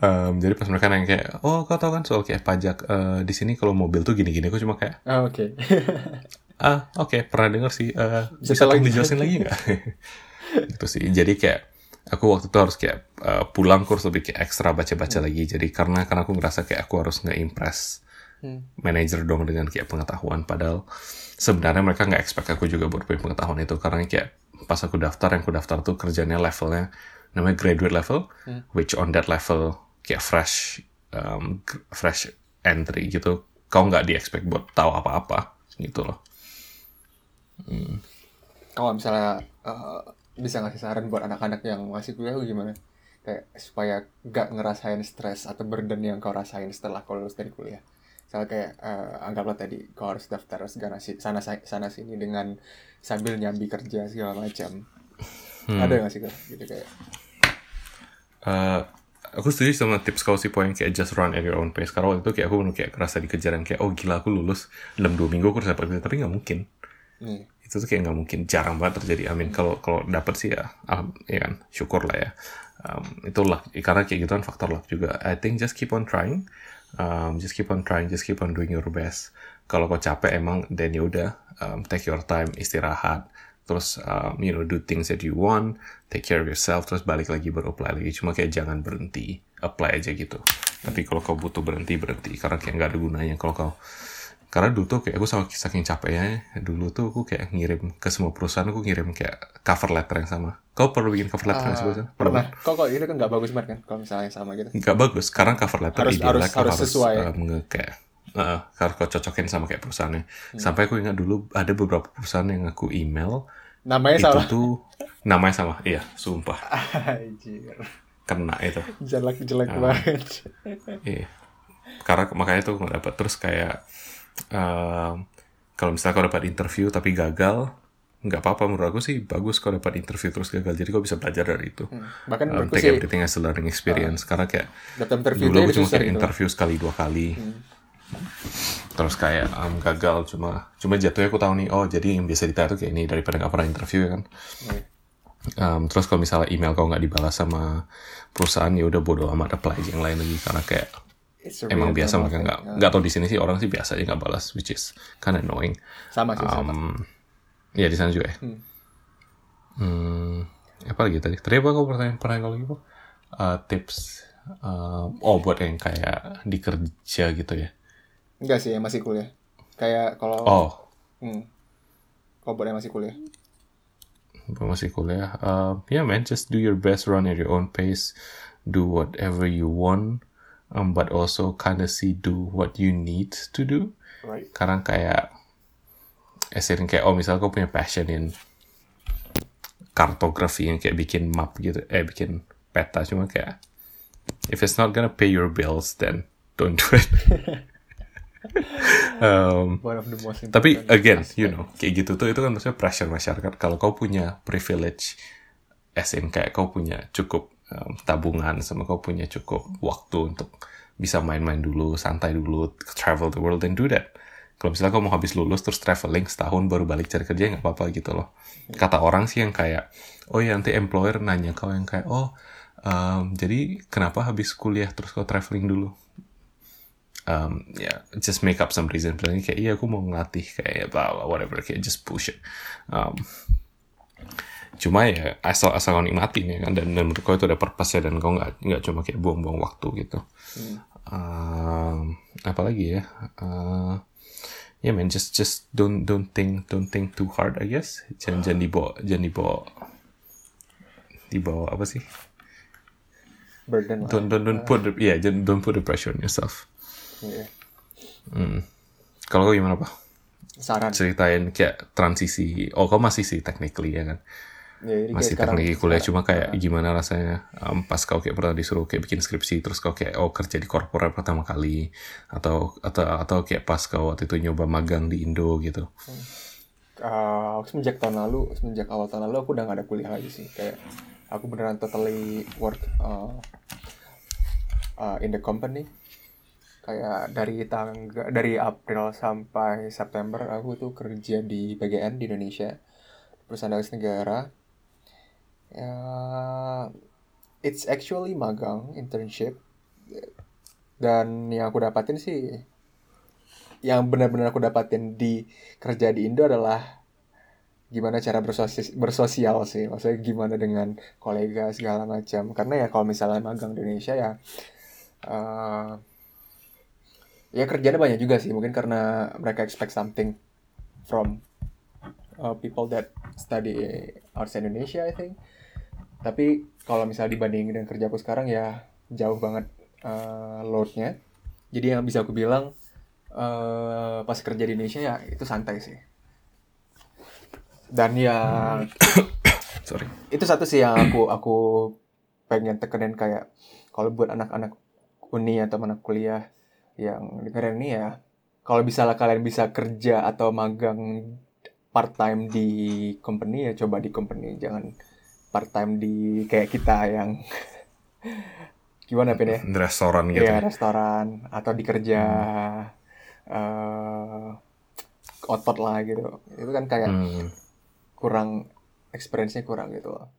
um, jadi pas mereka nanya kayak oh kau tahu kan soal kayak pajak eh, di sini kalau mobil tuh gini-gini aku cuma kayak Ah, oke. ah oke pernah dengar sih Eh, Bisa lagi. dijelasin lagi nggak itu sih jadi kayak aku waktu itu harus kayak eh, pulang kurs lebih kayak ekstra baca-baca Hmm. lagi jadi karena karena aku ngerasa kayak aku harus nge-impress Hmm. manajer dong dengan kayak pengetahuan padahal sebenarnya mereka nggak expect aku juga buat punya pengetahuan itu karena kayak pas aku daftar yang aku daftar tuh kerjanya levelnya namanya graduate level Hmm. which on that level kayak fresh um, fresh entry gitu kau nggak di expect buat tahu apa-apa gitu loh Kalau misalnya eh, bisa ngasih saran buat anak-anak yang masih kuliah gimana? Kayak supaya gak ngerasain stres atau burden yang kau rasain setelah kau lulus dari kuliah. Misalnya kayak eh, anggaplah tadi kau harus daftar segala si- sana sana sini dengan sambil nyambi kerja segala macam. Ada nggak sih kak? Gitu kayak. Eh, aku setuju sama tips kau sih poin kayak just run at your own pace. Karena waktu itu kayak aku bener kayak kerasa dikejar yang kayak oh gila aku lulus dalam dua minggu aku harus dapat tapi nggak mungkin. Nih, itu tuh kayak nggak mungkin. Jarang banget terjadi. Amin kalau kalau dapat sih ya alham- ya kan syukur lah ya. Um, itu luck. Karena kayak gitu kan faktor luck juga. I think just keep on trying. Um, just keep on trying just keep on doing your best. Kalau kau capek emang then ya udah um, take your time istirahat terus um, you know do things that you want take care of yourself terus balik lagi baru apply lagi cuma kayak jangan berhenti apply aja gitu tapi kalau kau butuh berhenti berhenti karena kayak nggak ada gunanya kalau kau karena dulu tuh kayak aku sama saking capeknya dulu tuh aku kayak ngirim ke semua perusahaan aku ngirim kayak cover letter yang sama kau perlu bikin cover letter yang ah, sebagainya pernah. Kok kok itu kan nggak bagus banget kan? Kalau misalnya sama gitu. nggak bagus karena cover letter Harus- idealnya harus- kau harus sesuai. uh, kayak uh, harus kau cocokin sama kayak perusahaannya Hmm. sampai aku ingat dulu ada beberapa perusahaan yang aku email Namanya itu salah. tuh namanya sama iya sumpah Anjir. kena itu Jelek jelek Ah. banget. Iya. Karena makanya tuh nggak dapat terus kayak um, kalau misalnya kau dapat interview tapi gagal, nggak apa-apa menurut aku sih bagus kau dapat interview terus gagal. Jadi kau bisa belajar dari itu. Bahkan Um, take sih everything as a learning experience. Karena kayak dulu itu aku cuma kayak gitu. interview sekali dua kali. Terus kayak um, gagal cuma cuma jatuhnya aku tahu nih oh jadi yang biasa ditanya tuh kayak ini daripada nggak pernah interview ya kan. Um, terus kalau misalnya email kau nggak dibalas sama perusahaan ya udah bodo amat apply aja yang lain lagi karena kayak emang biasa mereka nggak nggak tahu di sini sih orang sih biasa aja nggak balas which is kind of annoying. Sama sih sama. um, ya di sana juga ya. Hmm. apa lagi tadi? Tadi apa kau pertanyaan pertanyaan kau lagi Uh, tips uh, oh buat yang kayak di kerja gitu ya Enggak sih, masih kuliah. Kayak kalau oh hmm. Kalau yang masih kuliah. masih kuliah uh, yeah man just do your best run at your own pace do whatever you want um, but also kind of see do what you need to do Right. karena kayak as in kayak oh misal kau punya passion in kartografi yang kayak bikin map gitu eh bikin peta cuma kayak if it's not gonna pay your bills then don't do it um, One of the most tapi again aspect. you know kayak gitu tuh itu kan maksudnya pressure masyarakat. Kalau kau punya privilege as in kayak kau punya cukup um, tabungan sama kau punya cukup waktu untuk bisa main-main dulu santai dulu travel the world then do that. Kalau misalnya kau mau habis lulus terus traveling setahun baru balik cari kerja nggak apa-apa gitu loh. Kata orang sih yang kayak oh ya nanti employer nanya kau yang kayak oh um, jadi kenapa habis kuliah terus kau traveling dulu um, ya just make up some reason. Bilangnya kayak iya aku mau ngelatih kayak blah, blah, whatever kayak just push it um, cuma ya asal asal kau nikmatin ya kan dan, dan menurut kau itu ada purpose ya dan kau nggak nggak cuma kayak buang-buang waktu gitu. Um, apa lagi ya uh, ya man just just don't don't think don't think too hard I guess. Jangan jangan dibawa jangan dibawa dibawa apa sih? Burden don't don't don't put the, yeah don't, don't put the pressure on yourself Iya. kalau kau gimana pak Saran. ceritain kayak transisi oh kau masih sih technically ya kan Ya, masih sekarang- teknik kuliah sekarang- cuma kayak gimana rasanya um, pas kau kayak pernah disuruh kayak bikin skripsi terus kau kayak oh kerja di korporat pertama kali atau atau atau kayak pas kau waktu itu nyoba magang di Indo gitu Uh, semenjak tahun lalu, semenjak awal tahun lalu aku udah gak ada kuliah lagi sih. Kayak aku beneran totally work uh, uh, in the company. Kayak dari tangga dari April sampai September aku tuh kerja di BGN di Indonesia, perusahaan alis negara. Ya, it's actually magang internship. Dan yang aku dapatin sih yang benar-benar aku dapatin di kerja di Indo adalah gimana cara bersosial, bersosial sih maksudnya gimana dengan kolega segala macam karena ya kalau misalnya magang di Indonesia ya eh ya kerjanya banyak juga sih mungkin karena mereka expect something from uh, people that study arts Indonesia I think. Tapi kalau misalnya dibandingin dengan kerja aku sekarang ya jauh banget uh, loadnya. Jadi yang bisa aku bilang eh pas kerja di Indonesia ya itu santai sih. Dan ya sorry. itu satu sih yang aku aku pengen tekenin kayak kalau buat anak-anak uni atau anak kuliah yang dengerin ini ya kalau misalnya kalian bisa kerja atau magang part time di company ya coba di company jangan part time di kayak kita yang gimana Pin ya? di restoran gitu Iya, ya. restoran atau di kerja eh otot lah gitu. Itu kan kayak Hmm. kurang experience-nya kurang gitu loh.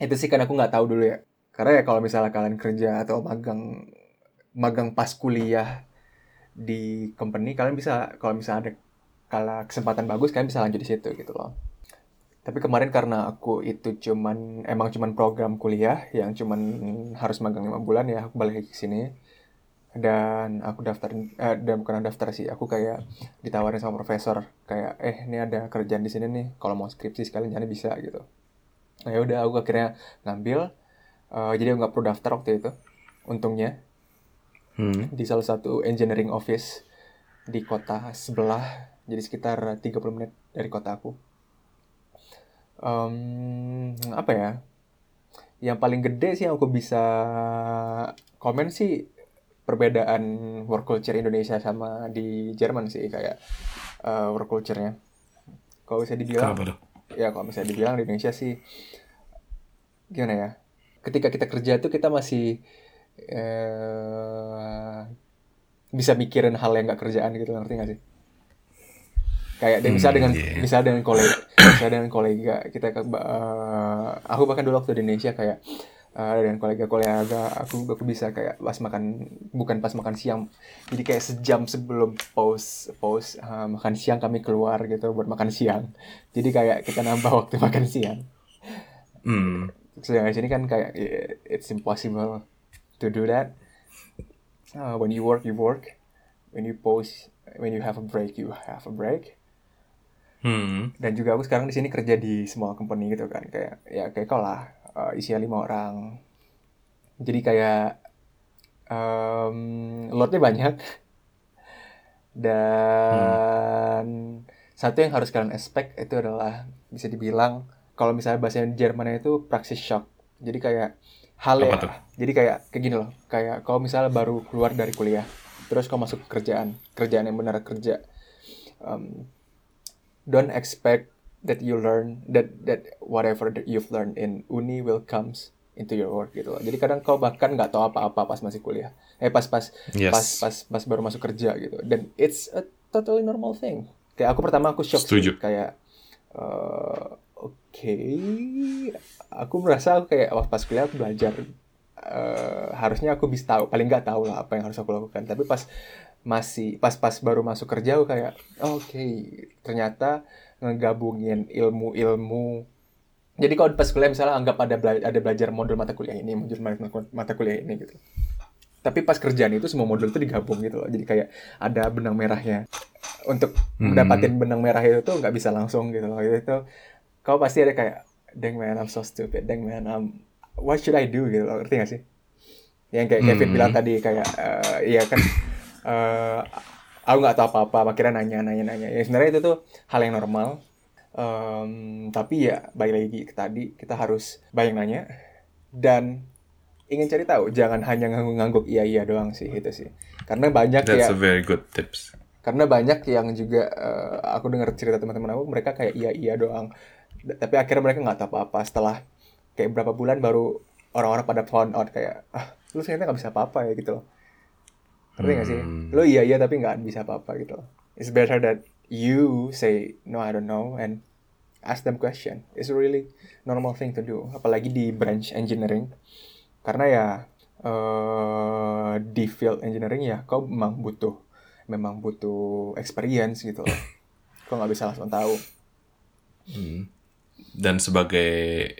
Itu sih kan aku nggak tahu dulu ya. Karena ya kalau misalnya kalian kerja atau magang magang pas kuliah di company kalian bisa kalau misalnya ada kalau kesempatan bagus kalian bisa lanjut di situ gitu loh. Tapi kemarin karena aku itu cuman emang cuman program kuliah yang cuman harus magang lima bulan ya aku balik ke sini. Dan aku daftar eh, dan bukan daftar sih aku kayak ditawarin sama profesor kayak eh ini ada kerjaan di sini nih kalau mau skripsi sekalian jadi bisa gitu. Nah ya udah aku akhirnya ngambil Eh, jadi nggak perlu daftar waktu itu untungnya Hmm. di salah satu engineering office di kota sebelah jadi sekitar 30 menit dari kota aku. Em, apa ya? Yang paling gede sih yang aku bisa komen sih perbedaan work culture Indonesia sama di Jerman sih kayak eh, work culture-nya. Kalau bisa dibilang ya kalau misalnya dibilang di Indonesia sih gimana ya? Ketika kita kerja tuh kita masih eh bisa mikirin hal yang nggak kerjaan gitu ngerti nggak sih? Kayak dan bisa Hmm, dengan iya. bisa dengan kolega bisa dengan kolega. Kita ke eh, aku bahkan dulu waktu di Indonesia kayak eh, dengan kolega-kolega aku aku bisa kayak pas makan bukan pas makan siang. Jadi kayak sejam sebelum pause pause eh, makan siang kami keluar gitu buat makan siang. Jadi kayak kita nambah waktu makan siang. Hmm. sedangkan sini kan kayak it's impossible to do that. Uh, when you work you work. When you pause when you have a break you have a break. Hmm. dan juga aku sekarang di sini kerja di small company gitu kan. Kayak ya kayak lah. Uh, isinya lima orang. Jadi kayak um, loadnya banyak. Dan satu yang harus kalian expect itu adalah bisa dibilang kalau misalnya bahasa Jerman itu praxis shock. Jadi kayak hal Apa ya tuh? jadi kayak kayak gini loh kayak kalau misalnya baru keluar dari kuliah terus kau masuk ke kerjaan kerjaan yang benar kerja um, don't expect that you learn that that whatever that you've learned in uni will comes into your work gitu loh. Jadi kadang kau bahkan nggak tahu apa-apa pas masih kuliah. Eh pas pas Yes. pas pas pas baru masuk kerja gitu. Dan it's a totally normal thing. Kayak aku pertama aku shock sih. Setuju. kayak eh, oke aku merasa aku kayak pas kuliah aku belajar eh, harusnya aku bisa tahu paling nggak tahu lah apa yang harus aku lakukan. Tapi pas masih pas-pas baru masuk kerja aku kayak oh, oke ternyata ngegabungin ilmu-ilmu. Jadi kalau pas kuliah misalnya anggap ada bela- ada belajar modul mata kuliah ini modul mata, kuliah ini gitu. Tapi pas kerjaan itu semua modul itu digabung gitu loh. Jadi kayak ada benang merahnya. Untuk Hmm. mendapatkan benang merah itu tuh nggak bisa langsung gitu loh. Itu kau pasti ada kayak dang man I'm so stupid. Dang man I'm what should I do? Gitu loh. Ngerti gak sih? Yang kayak Kevin Hmm. bilang tadi kayak eh, iya kan eh, aku nggak tahu apa-apa. Akhirnya nanya nanya nanya. Ya sebenarnya itu tuh hal yang normal. Em, tapi ya balik lagi ke tadi kita harus bayang nanya dan ingin cari tahu. Jangan hanya ngangguk-ngangguk iya iya doang sih itu sih. Karena banyak That's ya a very good tips. karena banyak yang juga eh, aku dengar cerita teman-teman aku mereka kayak iya iya doang tapi akhirnya mereka nggak tahu apa-apa. Setelah kayak berapa bulan baru orang-orang pada found out kayak ah lu ternyata nggak bisa apa-apa ya gitu loh. Ngerti nggak sih? Hmm. lu iya iya tapi nggak bisa apa-apa gitu loh. It's better that you say no I don't know and ask them question. It's really normal thing to do apalagi di branch engineering. Karena ya eh di field engineering ya kau memang butuh memang butuh experience gitu loh. Kau nggak bisa langsung tahu. Hmm. Dan sebagai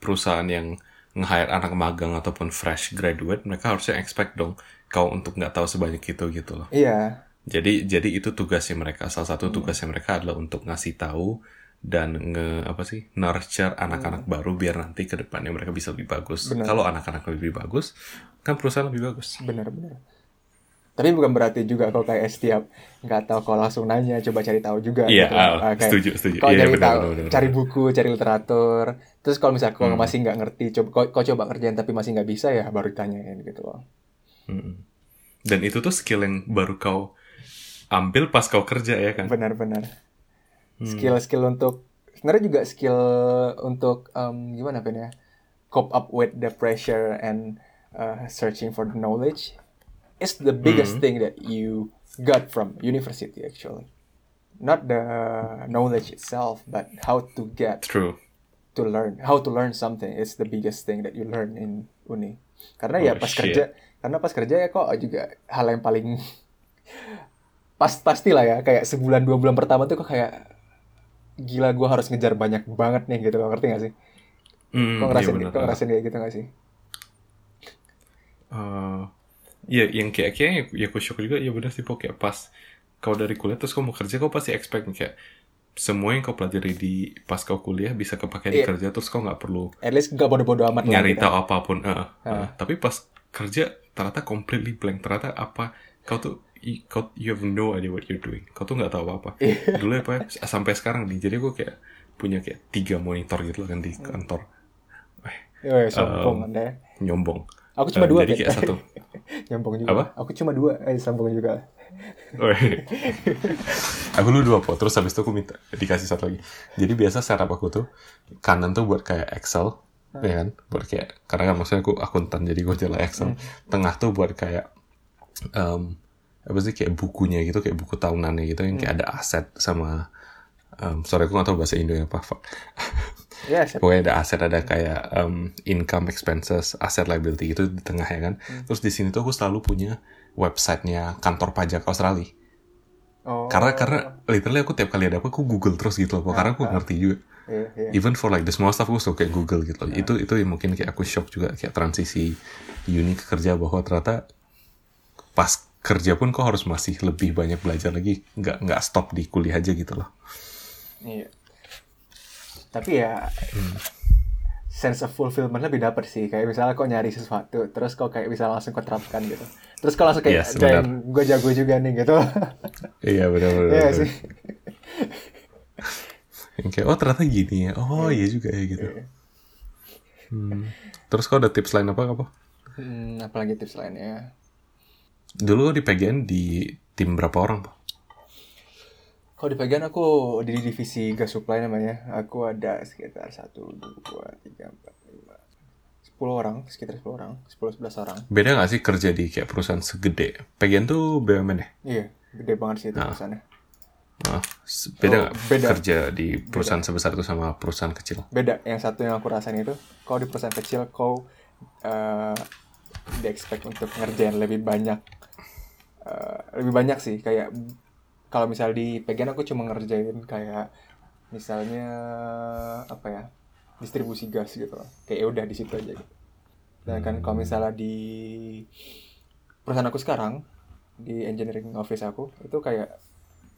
perusahaan yang nge-hire anak magang ataupun fresh graduate, mereka harusnya expect dong kau untuk nggak tahu sebanyak itu gitu loh. iya Jadi jadi itu tugasnya mereka. Salah satu tugasnya mereka adalah untuk ngasih tahu dan nge apa sih nurture anak-anak baru biar nanti ke depannya mereka bisa lebih bagus. Benar. Kalau anak-anak lebih bagus, kan perusahaan lebih bagus. benar-benar tapi bukan berarti juga kau kayak setiap nggak tahu kau langsung nanya coba cari tahu juga Iya, gitu. Ah, kayak setuju, setuju. kau Iya, cari tahu cari buku cari literatur terus kalau misalnya kau Hmm. masih nggak ngerti coba kau, kau coba ngerjain tapi masih nggak bisa ya baru ditanyain gitu loh Mm-mm. Dan itu tuh skill yang baru kau ambil pas kau kerja ya kan? benar-benar Hmm. skill-skill untuk sebenarnya juga skill untuk um, gimana Pen ya cope up with the pressure and uh, searching for the knowledge is the biggest Mhm. thing that you got from university actually not the knowledge itself but how to get True. to learn how to learn something is the biggest thing that you learn in uni karena ya Oh, pas shit. kerja karena pas kerja ya kok juga hal yang paling pas pastilah ya kayak sebulan dua bulan pertama tuh kok kayak gila gue harus ngejar banyak banget nih gitu loh ngerti gak sih Mm, kok iya ngerasain benar. kok ngerasain kayak gitu gak sih Eh, Iya, yang kayak kayaknya ya aku shock juga, ya benar sih, Pok. Kayak pas kau dari kuliah, terus kau mau kerja, kau pasti expect nih, kayak semua yang kau pelajari di pas kau kuliah bisa kepake di Iya. kerja, terus kau nggak perlu at least gak bodoh-bodoh amat nyari gitu. tahu apa pun. eh, eh. Ah. Tapi pas kerja, ternyata completely blank. Ternyata apa, kau tuh, kau, you have no idea what you're doing. Kau tuh nggak tahu apa-apa. Iya. Dulu apa, ya, sampai sekarang nih, jadi gue kayak punya kayak tiga monitor gitu loh kan di kantor. Eh, sombong Um, anda ya. Nyombong. Aku cuma Eh, dua jadi kayak satu. nyombong juga Apa? aku cuma dua eh sombong juga Woi. aku dulu dua po, terus habis itu aku minta dikasih satu lagi. Jadi biasa setup aku tuh kanan tuh buat kayak Excel, ya kan? Buat kayak karena kan maksudnya aku akuntan jadi gue jalan Excel. Tengah tuh buat kayak em, apa sih kayak bukunya gitu, kayak buku tahunannya gitu yang kayak ada aset sama em, sorry aku nggak tahu bahasa Indo apa. fuck. ya. Pokoknya ada aset, ada kayak em, income expenses, asset liability gitu di tengah ya kan. Terus di sini tuh aku selalu punya websitenya kantor pajak Australia. oh Karena karena literally aku tiap kali ada apa aku Google terus gitu loh. Karena aku ngerti juga. iya, iya. Even for like the small stuff aku suka kayak Google gitu loh. Itu itu yang mungkin kayak aku shock juga kayak transisi uni ke kerja bahwa ternyata pas kerja pun kok harus masih lebih banyak belajar lagi. Nggak nggak stop di kuliah aja gitu loh. Iya. Tapi ya sense of fulfillment lebih dapet sih. Kayak misalnya kok nyari sesuatu, terus kok kayak bisa langsung kau terapkan gitu. Terus kau langsung kayak, Yes, gue jago juga nih gitu. Iya benar-benar. Iya sih. Yang kayak oh ternyata gini ya. Oh iya juga ya gitu. Hmm. Terus kau ada tips lain apa apa? Hmm, apalagi tips lainnya? Dulu di PGN di tim berapa orang pak? Kalau di bagian aku di divisi gas supply namanya, aku ada sekitar satu, dua, tiga, empat, lima, sepuluh orang, sekitar sepuluh orang, sepuluh sebelas orang. Beda nggak sih kerja di kayak perusahaan segede? PGN tuh BUMN ya? Iya, gede banget sih itu Nah. perusahaannya. Nah, beda Oh, nggak beda. kerja di perusahaan sebesar itu sama perusahaan kecil? beda yang satu yang aku rasain itu kau di perusahaan kecil kau eh di expect untuk ngerjain lebih banyak eh, lebih banyak sih kayak kalau misal di PGN aku cuma ngerjain kayak misalnya apa ya distribusi gas gitu loh. Kayak ya udah di situ aja gitu. Dan kan kalau misalnya di perusahaan aku sekarang di engineering office aku itu kayak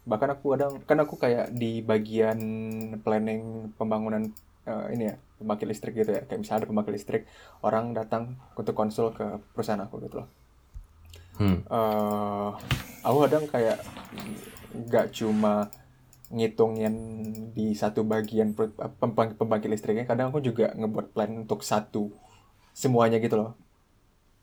bahkan aku kadang kan aku kayak di bagian planning pembangunan eh, ini ya pembangkit listrik gitu ya. Kayak misalnya ada pembangkit listrik orang datang untuk konsul ke perusahaan aku gitu loh. Hmm. eh aku kadang kayak nggak cuma ngitungin di satu bagian pembangkit, pembangkit listriknya kadang aku juga ngebuat plan untuk satu semuanya gitu loh.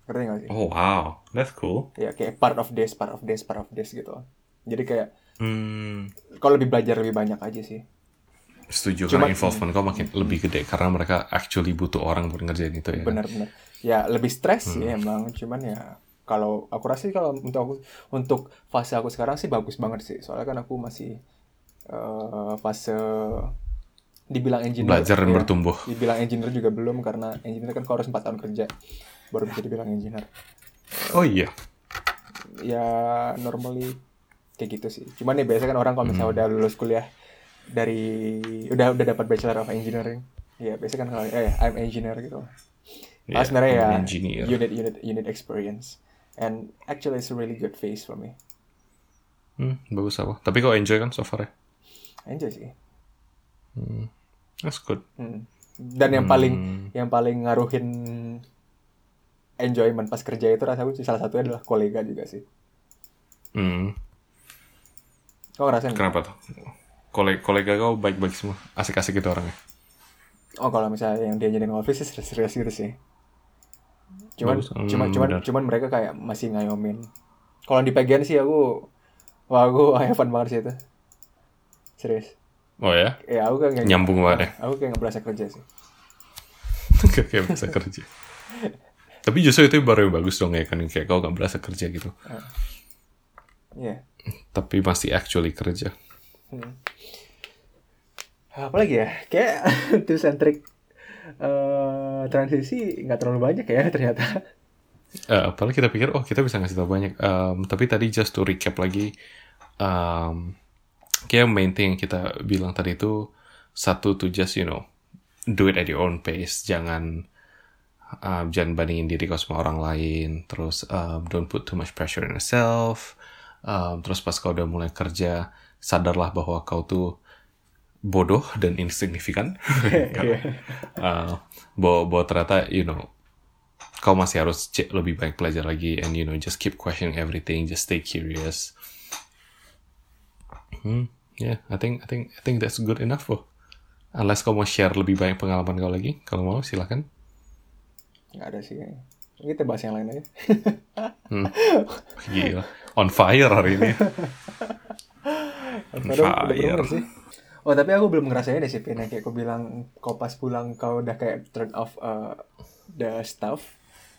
Ngerti nggak sih? Oh wow, that's cool. ya kayak part of this part of this part of this gitu. Loh jadi kayak Hmm, kalau lebih belajar lebih banyak aja sih. Setuju Cuma- karena involvement kau makin lebih gede karena mereka actually butuh orang buat ngerjain itu ya. benar-benar. Ya lebih stres sih Hmm. emang cuman ya kalau aku rasa sih kalau untuk aku untuk fase aku sekarang sih bagus banget sih soalnya kan aku masih eh, fase dibilang engineer Belajar dan ya. bertumbuh. dibilang engineer juga belum karena engineer kan kau harus 4 tahun kerja baru bisa dibilang engineer Oh iya. ya normally kayak gitu sih cuman ya biasa kan orang kalau misalnya Hmm. udah lulus kuliah dari udah udah dapat bachelor of engineering ya biasa kan kalau eh I'm engineer gitu Yeah, Ah, sebenarnya ya engineer. unit unit unit experience and actually it's a really good phase for me Hmm, bagus apa? Tapi kau enjoy kan so far ya? enjoy sih That's good. Hmm. dan yang paling yang paling ngaruhin enjoyment pas kerja itu rasaku sih salah satunya adalah kolega juga sih Hmm, kau ngerasain kenapa tuh? Kolega, kolega kau baik-baik semua, asik-asik gitu orangnya. oh kalau misalnya yang dia jadi office sih serius-serius gitu sih cuman Bagus. Hmm, cuman cuman mereka kayak masih ngayomin kalau di bagian sih aku wah aku have fun banget sih itu serius Oh ya? ya aku kayak nggak- Nyambung banget ya? aku kayak nggak berasa kerja sih kayak bisa kerja. Tapi justru itu baru yang bagus dong ya kan, kayak kau gak berasa kerja gitu. Iya Tapi masih actually kerja. Hmm. Apalagi ya, kayak tips and trick eh, transisi nggak terlalu banyak ya ternyata. Eh, apalagi kita pikir, oh kita bisa ngasih tau banyak. Em, tapi tadi just to recap lagi, um, kayak main thing yang kita bilang tadi itu satu to just you know do it at your own pace, jangan um, jangan bandingin diri kau sama orang lain, terus um, don't put too much pressure on yourself, um, terus pas kau udah mulai kerja sadarlah bahwa kau tuh bodoh dan insignifikan, Iya. uh, bahwa, bahwa ternyata you know kau masih harus cek lebih banyak belajar lagi and you know just keep questioning everything just stay curious hmm yeah I think I think I think that's good enough kok unless kau mau share lebih banyak pengalaman kau lagi kalau mau silakan Nggak ada sih. kayaknya. Kita bahas yang lain aja. hmm. gila on fire hari ini Udah, udah Fire. bener sih. Oh tapi aku belum ngerasain deh sih Pin yang kayak kau bilang kau pas pulang kau udah kayak turn off uh, the stuff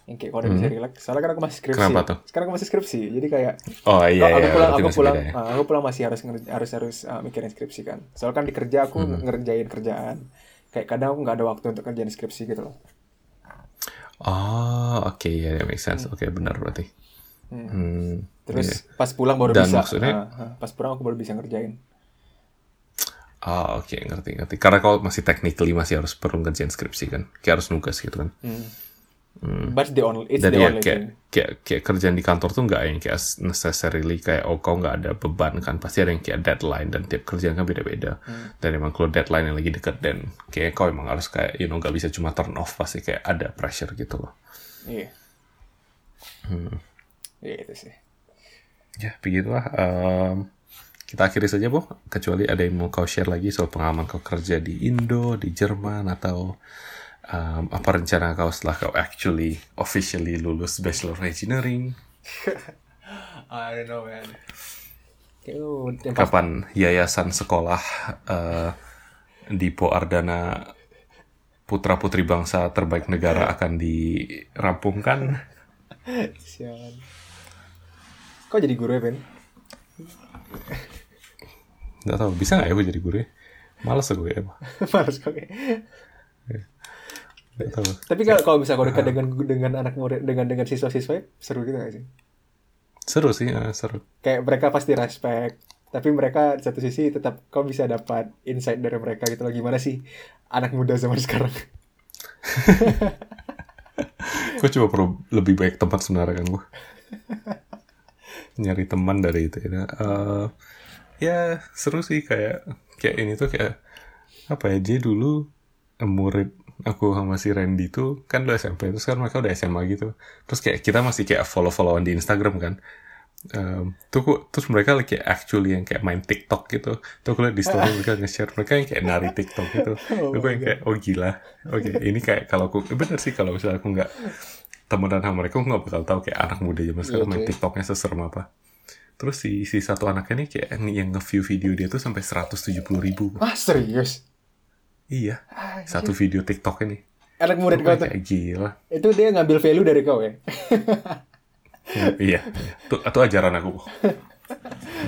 yang kayak kau udah bisa relax. Soalnya kan aku masih skripsi. Hmm. Kenapa tuh? Sekarang aku masih skripsi. Jadi kayak oh iya aku iya pulang aku pulang beda ya. ah, aku pulang masih harus harus harus uh, mikirin skripsi kan. Soalnya kan di kerja aku Hmm. ngerjain kerjaan. Kayak kadang aku nggak ada waktu untuk kerjain skripsi gitu loh. oh oke ya yeah, make sense oke benar berarti Hmm. hmm. Terus iya. pas pulang baru Dan bisa. maksudnya- ah, pas pulang aku baru bisa ngerjain. Ah oke ngerti ngerti karena kau masih technically masih harus perlu ngerjain skripsi kan kayak harus nugas gitu kan Hmm. But the only it's Dan the ya only kayak, thing. kayak kayak kerjaan di kantor tuh nggak yang kayak necessarily kayak oh kau nggak ada beban kan pasti ada yang kayak deadline dan tiap kerjaan kan beda-beda Hmm. dan emang kalau deadline yang lagi deket dan kayak kau emang harus kayak you know nggak bisa cuma turn off pasti kayak ada pressure gitu loh Iya. Hmm. Iya itu sih. ya begitulah Em, kita akhiri saja bu kecuali ada yang mau kau share lagi soal pengalaman kau kerja di Indo di Jerman atau em, apa rencana kau setelah kau actually officially lulus Bachelor of Engineering I don't know man. Kapan yayasan sekolah eh, di Po Ardana putra putri bangsa terbaik negara akan dirampungkan Sialan. Kok jadi guru ya, Ben? Nggak tahu bisa nggak ya gue jadi guru ya? Males gue ya Males nggak tahu. Tapi kalau kalau bisa kalau dekat dengan dengan anak murid dengan dengan siswa-siswa seru gitu gak sih? seru sih eh, seru. Kayak mereka pasti respect, tapi mereka di satu sisi tetap kau bisa dapat insight dari mereka gitu loh gimana sih anak muda zaman sekarang. gue coba perlu lebih baik teman sebenarnya kan gue nyari teman dari itu ya. Eh, ya seru sih kayak kayak ini tuh kayak apa ya dia dulu murid aku sama si Randy tuh kan udah SMP terus kan mereka udah SMA gitu terus kayak kita masih kayak follow followan di Instagram kan Um, tuh terus mereka kayak actually yang kayak main TikTok gitu. Tuh aku di story mereka nge-share mereka yang kayak nari TikTok gitu. Oh Aku yang kayak oh gila. Oke, ini kayak kalau aku bener sih kalau misalnya aku nggak temenan sama mereka aku nggak bakal tahu kayak anak muda zaman sekarang main Oke. TikToknya seserem apa. Terus si si satu anaknya nih kayak nih yang nge-view video dia tuh sampai 170 ribu. Ah serius? Iya, Ah, satu video TikTok ini. Anak murid kau tuh. Gila. Itu dia ngambil value dari kau ya? iya, itu, itu ajaran aku.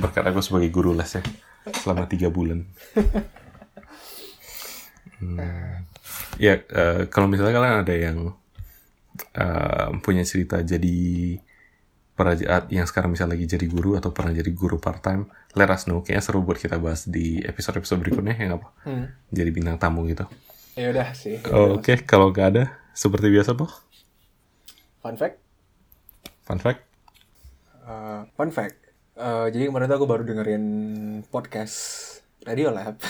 Berkat aku sebagai guru les ya selama tiga bulan. Hmm. Ya, eh, kalau misalnya kalian ada yang eh, punya cerita jadi pernah yang sekarang misalnya lagi jadi guru atau pernah jadi guru part time, let us know. Kayaknya seru buat kita bahas di episode-episode berikutnya ya apa? Hmm. Jadi bintang tamu gitu. Ya udah sih. Oke, kalau nggak ada, seperti biasa, Boh. Fun fact. Fun fact. Uh, fun fact. Uh, jadi kemarin tuh aku baru dengerin podcast Radio Lab.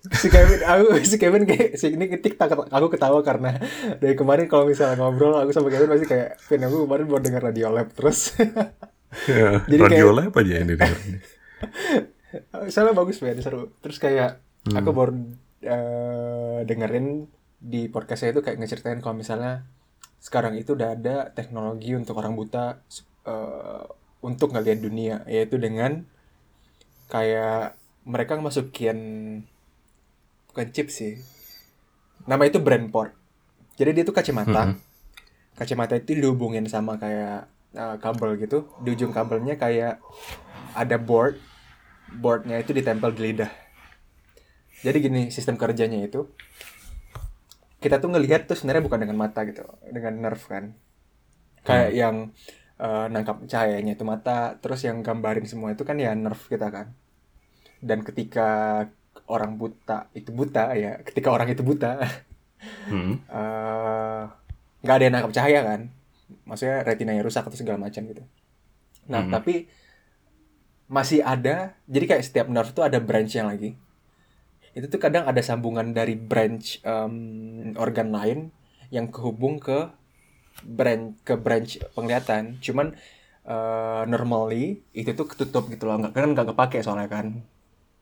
si Kevin, aku si Kevin kayak si ini ketik aku ketawa karena dari kemarin kalau misalnya ngobrol aku sama Kevin pasti kayak Vin aku kemarin baru denger Radio Lab terus Ya, Jadi radio kayak- lab aja yang. Soalnya bagus banget seru. Terus kayak aku baru eh, dengerin di podcastnya itu kayak ngeceritain kalau misalnya sekarang itu udah ada teknologi untuk orang buta eh, untuk ngelihat dunia yaitu dengan kayak mereka masukin bukan chip sih. Nama itu Brainport. Jadi dia tuh kacamata. Mhm. Kacamata itu dihubungin sama kayak uh, kabel gitu. Di ujung kabelnya kayak ada board. Boardnya itu ditempel di lidah. Jadi gini sistem kerjanya itu. Kita tuh ngelihat tuh sebenarnya bukan dengan mata gitu, dengan nerve kan. Kayak yang uh, nangkap cahayanya itu mata, terus yang gambarin semua itu kan ya nerve kita kan. Dan ketika orang buta itu buta ya, ketika orang itu buta. Hmm. eh, nggak ada yang nangkap cahaya kan? Maksudnya retinanya rusak atau segala macam gitu. Nah Mhm. tapi masih ada jadi kayak setiap nerve tuh ada branch yang lagi. Itu tuh kadang ada sambungan dari branch em, organ lain yang kehubung ke branch ke branch penglihatan. Cuman eh, normally itu tuh ketutup gitu loh. Nggak kan nggak kepake soalnya kan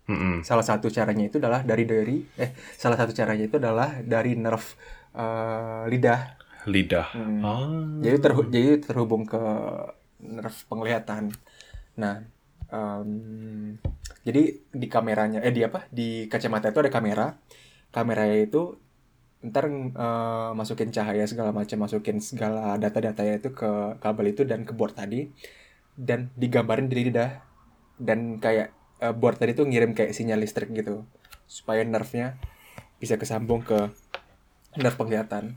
Mm-mm. salah satu caranya itu adalah dari dari eh salah satu caranya itu adalah dari nerve eh, lidah Lidah. Hmm. Ah. jadi terhu- jadi terhubung ke nerve penglihatan nah em, jadi di kameranya eh di apa di kacamata itu ada kamera kameranya itu ntar eh, masukin cahaya segala macam masukin segala data-datanya itu ke kabel itu dan ke board tadi dan digambarin di lidah dan kayak eh, board tadi tuh ngirim kayak sinyal listrik gitu supaya nerve-nya bisa kesambung ke nerve penglihatan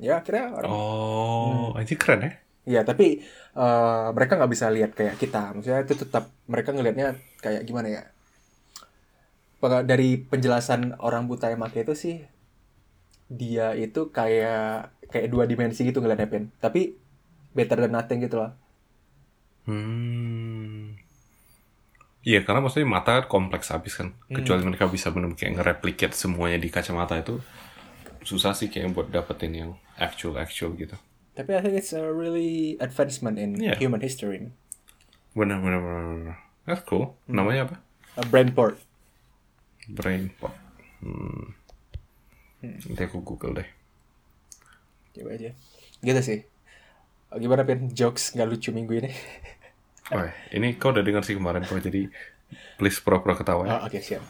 ya akhirnya orang Oh, ini keren ya? Iya, tapi eh, mereka nggak bisa lihat kayak kita. Maksudnya itu tetap mereka ngelihatnya kayak gimana ya? Dari penjelasan orang buta yang pakai itu sih, dia itu kayak kayak dua dimensi gitu ngeliatnya Pin. Tapi better than nothing gitu loh. Hmm. Iya, karena maksudnya mata kan kompleks habis kan. Kecuali mereka bisa benar kayak nge-replicate semuanya di kacamata itu susah sih kayak buat dapetin yang actual actual gitu. Tapi I think it's a really advancement in Iya. human history. Benar benar benar. That's cool. Namanya apa? A brain port. Brain pop. Hmm. Nanti aku google deh. Coba aja. Gitu sih. Gimana Pin? Jokes nggak lucu minggu ini? Oh, ini kau udah dengar sih kemarin kok jadi please pura-pura ketawa ya. Oh, oke siap.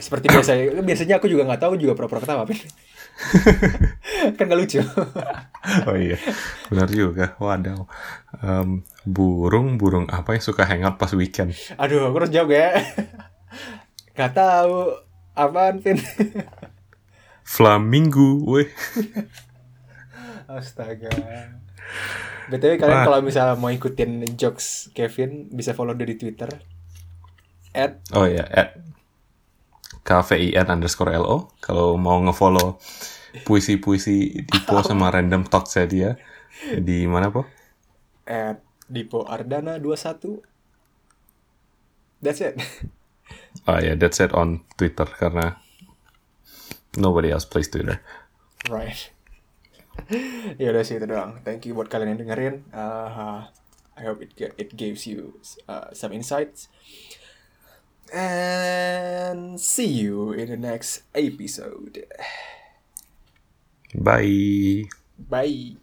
Seperti biasa, biasanya aku juga nggak tahu juga pura-pura ketawa, kan gak lucu. Oh iya, benar juga. Wadaw. Em, burung, burung apa yang suka hangout pas weekend? Aduh, aku harus jawab ya. Gak tahu apaan, Pin. Flamingo, weh. Astaga. BTW kalian kalau misalnya mau ikutin jokes Kevin, bisa follow dia di Twitter. At Oh iya, at KVIN underscore LO. Kalau mau ngefollow puisi-puisi Dipo sama random talk saya dia di mana po? at Dipo Ardana 21. That's it. Oh ya, that's it on Twitter karena nobody else plays Twitter. right. ya udah sih itu doang. Thank you buat kalian yang dengerin. Uh, I hope it it gives you uh, some insights. And see you in the next episode. Bye. Bye.